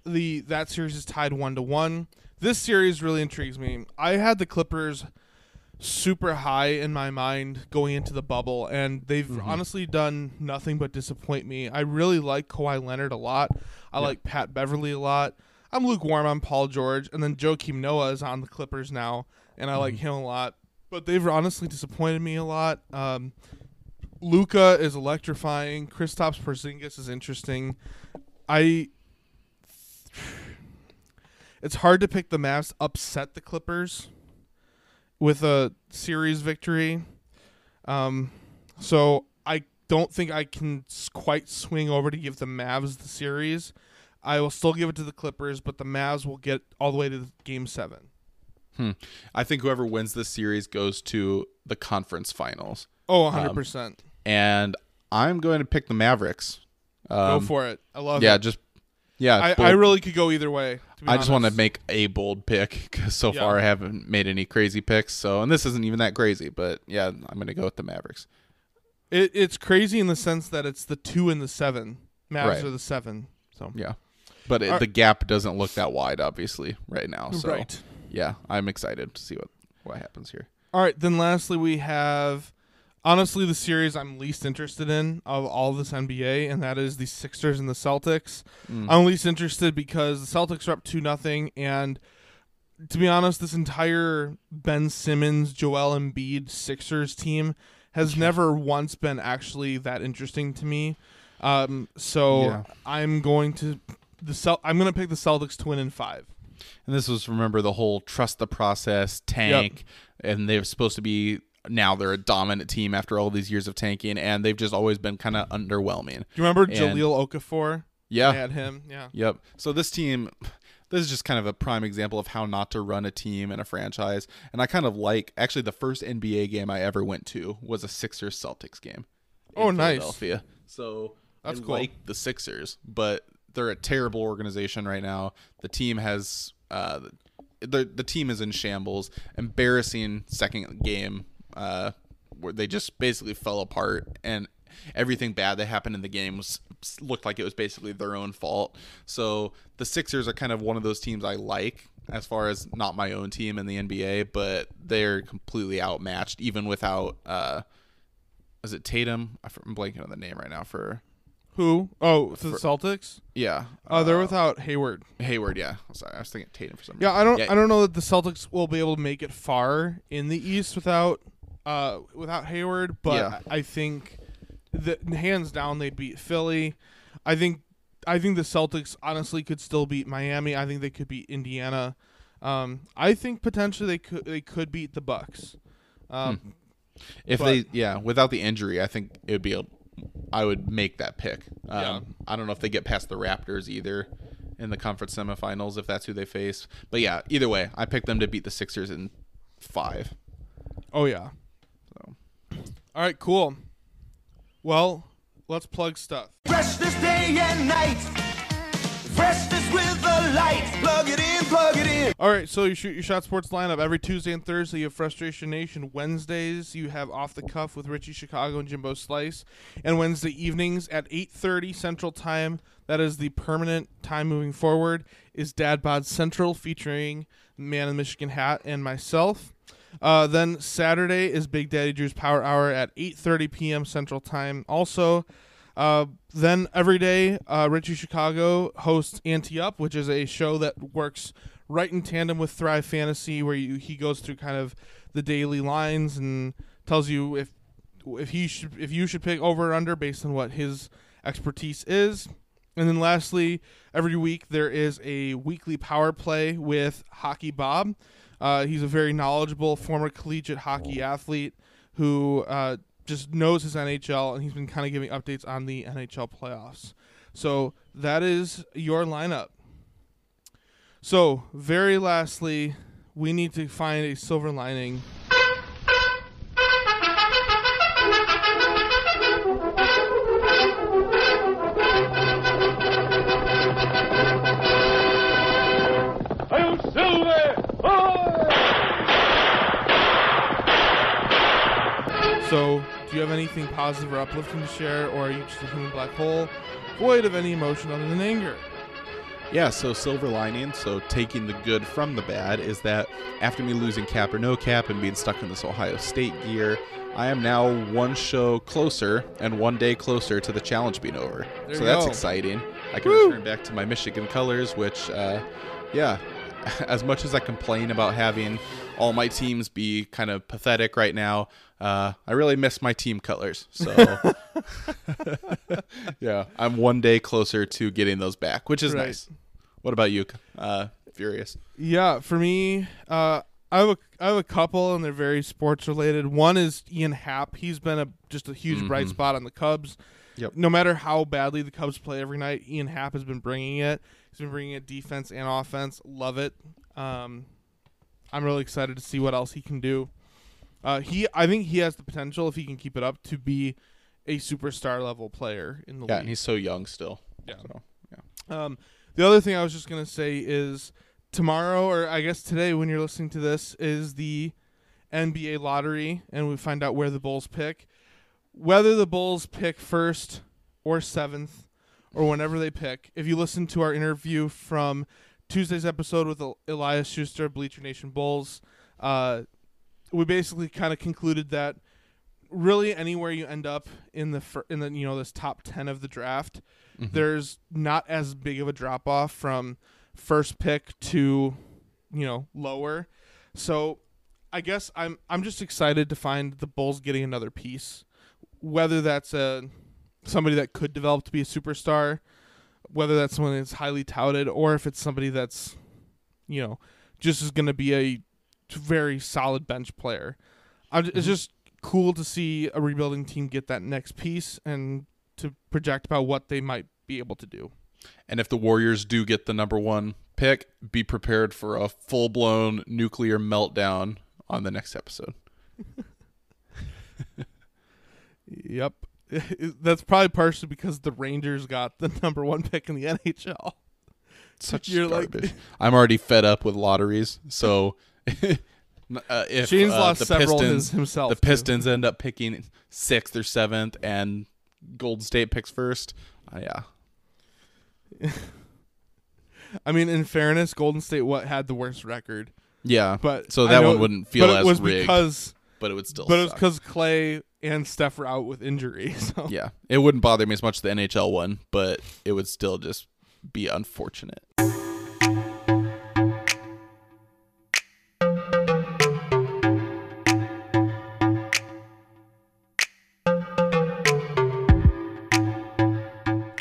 Speaker 1: the that series is tied one to one. This series really intrigues me. I had the Clippers super high in my mind going into the bubble, and they've honestly done nothing but disappoint me. I really like Kawhi Leonard a lot. I like Pat Beverley a lot. I'm lukewarm on Paul George, and then Joakim Noah is on the Clippers now, and I like him a lot. But they've honestly disappointed me a lot. Um, Luka is electrifying. Kristaps Porzingis is interesting. I. It's hard to pick the Mavs upset the Clippers with a series victory. Um, so I don't think I can quite swing over to give the Mavs the series. I will still give it to the Clippers, but the Mavs will get all the way to game seven.
Speaker 2: Hmm. I think whoever wins this series goes to the conference finals,
Speaker 1: Oh, 100%.
Speaker 2: and I'm going to pick the Mavericks. Um,
Speaker 1: Go for it. I love
Speaker 2: yeah,
Speaker 1: it.
Speaker 2: Yeah, just yeah.
Speaker 1: I, I really could go either way.
Speaker 2: I just want to make a bold pick because so
Speaker 1: Yeah.
Speaker 2: far I haven't made any crazy picks. So, and this isn't even that crazy, but yeah, I'm going to go with the Mavericks.
Speaker 1: it. It's crazy in the sense that it's the two and the seven. Mavs
Speaker 2: Right.
Speaker 1: are the seven. So
Speaker 2: Yeah, but it,
Speaker 1: Are-
Speaker 2: the gap doesn't look that wide, obviously, right now. So,
Speaker 1: right.
Speaker 2: yeah, I'm excited to see what what happens here.
Speaker 1: All right, then lastly we have honestly the series I'm least interested in of all this NBA, and that is the Sixers and the Celtics. I'm least interested because the Celtics are up two nothing, and to be honest, this entire Ben Simmons, Joel Embiid Sixers team has never once been actually that interesting to me. Um, so
Speaker 2: Yeah.
Speaker 1: I'm going to the Cel- I'm going to pick the Celtics to win in five.
Speaker 2: And this was remember the whole trust the process tank, and they're supposed to be now they're a dominant team after all these years of tanking, and they've just always been kind of underwhelming.
Speaker 1: Do you remember
Speaker 2: And-
Speaker 1: Jahlil Okafor?
Speaker 2: Yeah,
Speaker 1: I had him. Yeah.
Speaker 2: Yep. So this team, this is just kind of a prime example of how not to run a team and a franchise. And I kind of like actually the first NBA game I ever went to was a Sixers Celtics game. Oh, in
Speaker 1: Oh, nice.
Speaker 2: Philadelphia. So
Speaker 1: That's
Speaker 2: I
Speaker 1: cool.
Speaker 2: like the Sixers, but they're a terrible organization right now. The team has uh, the the team is in shambles. Embarrassing second game uh, where they just basically fell apart and everything bad that happened in the game was looked like it was basically their own fault. So the Sixers are kind of one of those teams I like as far as not my own team in the NBA, but they're completely outmatched even without uh is it Tatum? I'm blanking on the name right now for
Speaker 1: Who? Oh, the Celtics.
Speaker 2: yeah.
Speaker 1: Oh, they're without Hayward.
Speaker 2: Hayward, yeah. Sorry, I was thinking Tatum for some
Speaker 1: Yeah,
Speaker 2: reason.
Speaker 1: I don't. I don't know that the Celtics will be able to make it far in the East without, uh, without Hayward. But
Speaker 2: Yeah.
Speaker 1: I think that hands down they'd beat Philly. I think. I think the Celtics honestly could still beat Miami. I think they could beat Indiana. Um, I think potentially they could. They could beat the Bucks. Um,
Speaker 2: If
Speaker 1: But-
Speaker 2: they, yeah, without the injury, I think it would be. A, I would make that pick. Um,
Speaker 1: Yeah.
Speaker 2: I don't know if they get past the Raptors either in the conference semifinals if that's who they face. But yeah, either way, I picked them to beat the Sixers in five.
Speaker 1: Oh yeah.
Speaker 2: So.
Speaker 1: All right. Cool. Well, let's plug stuff.
Speaker 7: Freshness day and night. Freshness with the light. Plug it in, plug it in.
Speaker 1: All right, so you shoot your shot sports lineup every Tuesday and Thursday. You have Frustration Nation. Wednesdays you have Off the Cuff with Richie Chicago and Jimbo Slice, and Wednesday evenings at 8:30 Central Time. That is the permanent time moving forward. Is Dad Bod Central featuring Man in Michigan Hat and myself. Uh, then Saturday is Big Daddy Drew's Power Hour at 8:30 p.m. Central Time. Also, uh, then every day, uh, Richie Chicago hosts Ante Up, which is a show that works right in tandem with Thrive Fantasy, where you, he goes through kind of the daily lines and tells you if if he should if you should pick over or under based on what his expertise is. And then lastly, every week there is a weekly power play with Hockey Bob. Uh, he's a very knowledgeable former collegiate hockey athlete who uh, just knows his NHL, and he's been kind of giving updates on the NHL playoffs. So that is your lineup. So, very lastly, we need to find a silver lining. So, you have anything positive or uplifting to share, or are you just a human black hole, void of any emotion other than anger?
Speaker 2: Yeah, so silver lining, so taking the good from the bad, is that after me losing cap or no cap and being stuck in this Ohio State gear, I am now one show closer and one day closer to the challenge being over.
Speaker 1: There
Speaker 2: so that's
Speaker 1: go.
Speaker 2: exciting. I can
Speaker 1: Woo!
Speaker 2: return back to my Michigan colors, which, uh, yeah, as much as I complain about having all my teams be kind of pathetic right now, uh, I really miss my team colors. So, yeah, I'm one day closer to getting those back, which is
Speaker 1: Right.
Speaker 2: nice. What about you, uh, Furious?
Speaker 1: Yeah, for me, uh, I have a I have a couple, and they're very sports related. One is Ian Happ. He's been a just a huge bright spot on the Cubs.
Speaker 2: Yep.
Speaker 1: No matter how badly the Cubs play every night, Ian Happ has been bringing it. He's been bringing it defense and offense. Love it. Um, I'm really excited to see what else he can do. Uh, he, I think he has the potential if he can keep it up to be a superstar level player in the
Speaker 2: Yeah,
Speaker 1: league.
Speaker 2: and he's so young still.
Speaker 1: Yeah.
Speaker 2: So, yeah.
Speaker 1: Um, the other thing I was just gonna say is tomorrow, or I guess today, when you're listening to this, is the NBA lottery, and we find out where the Bulls pick. Whether the Bulls pick first or seventh, or whenever they pick. If you listen to our interview from Tuesday's episode with Elias Schuster, Bleacher Nation Bulls, uh, we basically kind of concluded that really anywhere you end up in the fir- in the you know this top 10 of the draft there's not as big of a drop off from first pick to you know lower. So i guess i'm i'm just excited to find the bulls getting another piece. Whether that's a somebody that could develop to be a superstar whether that's someone that's highly touted or if it's somebody that's you know just is going to be a very solid bench player I'm, it's mm-hmm. just cool to see a rebuilding team get that next piece and to project about what they might be able to do.
Speaker 2: And if the Warriors do get the number one pick, be prepared for a full blown nuclear meltdown on the next episode.
Speaker 1: Yep. That's probably partially because the Rangers got the number one pick in the NHL.
Speaker 2: Such
Speaker 1: You're like-
Speaker 2: garbage. I'm already fed up with lotteries. So uh, if
Speaker 1: Shane's
Speaker 2: uh,
Speaker 1: lost
Speaker 2: the
Speaker 1: several
Speaker 2: Pistons,
Speaker 1: himself.
Speaker 2: the
Speaker 1: too.
Speaker 2: Pistons end up picking sixth or seventh, and Golden State picks first. Uh, yeah,
Speaker 1: I mean, in fairness, Golden State what had the worst record,
Speaker 2: yeah.
Speaker 1: but
Speaker 2: so that
Speaker 1: know-
Speaker 2: one wouldn't feel
Speaker 1: but
Speaker 2: as
Speaker 1: it was
Speaker 2: rigged,
Speaker 1: because
Speaker 2: but it would still.
Speaker 1: but it was because Clay and Steph were out with injury. So
Speaker 2: yeah, it wouldn't bother me as much as the NHL one, but it would still just be unfortunate.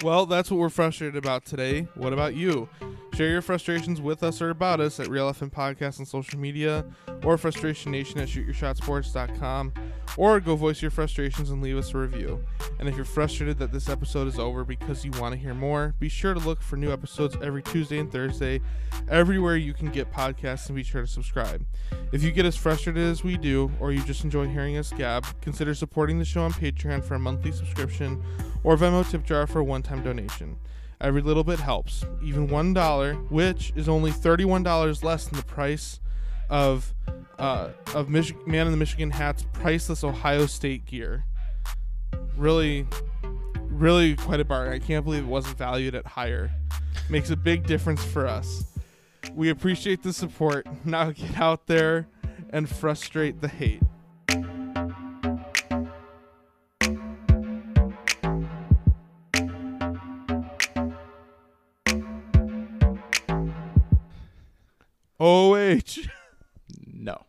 Speaker 1: Well, that's what we're frustrated about today. What about you? Share your frustrations with us or about us at Real FM Podcast on social media or Frustration Nation at shootyourshotsports.com or go voice your frustrations and leave us a review. And if you're frustrated that this episode is over because you want to hear more, be sure to look for new episodes every Tuesday and Thursday everywhere you can get podcasts and be sure to subscribe. If you get as frustrated as we do or you just enjoy hearing us gab, consider supporting the show on Patreon for a monthly subscription or Venmo tip jar for a one-time donation. Every little bit helps. Even one dollar, which is only thirty-one dollars less than the price of uh, of Mich- Man in the Michigan Hat's priceless Ohio State gear. Really, really quite a bargain. I can't believe it wasn't valued at higher. Makes a big difference for us. We appreciate the support. Now get out there and frustrate the hate. OH
Speaker 2: No,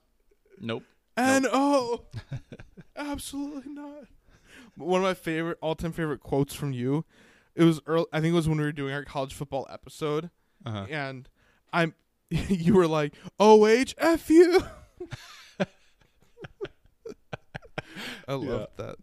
Speaker 2: nope.
Speaker 1: and O. Absolutely not. One of my favorite, all-time favorite quotes from you. It was early, I think it was when we were doing our college football episode,
Speaker 2: Uh-huh.
Speaker 1: and I'm. You were like, "Oh, F you." I love that.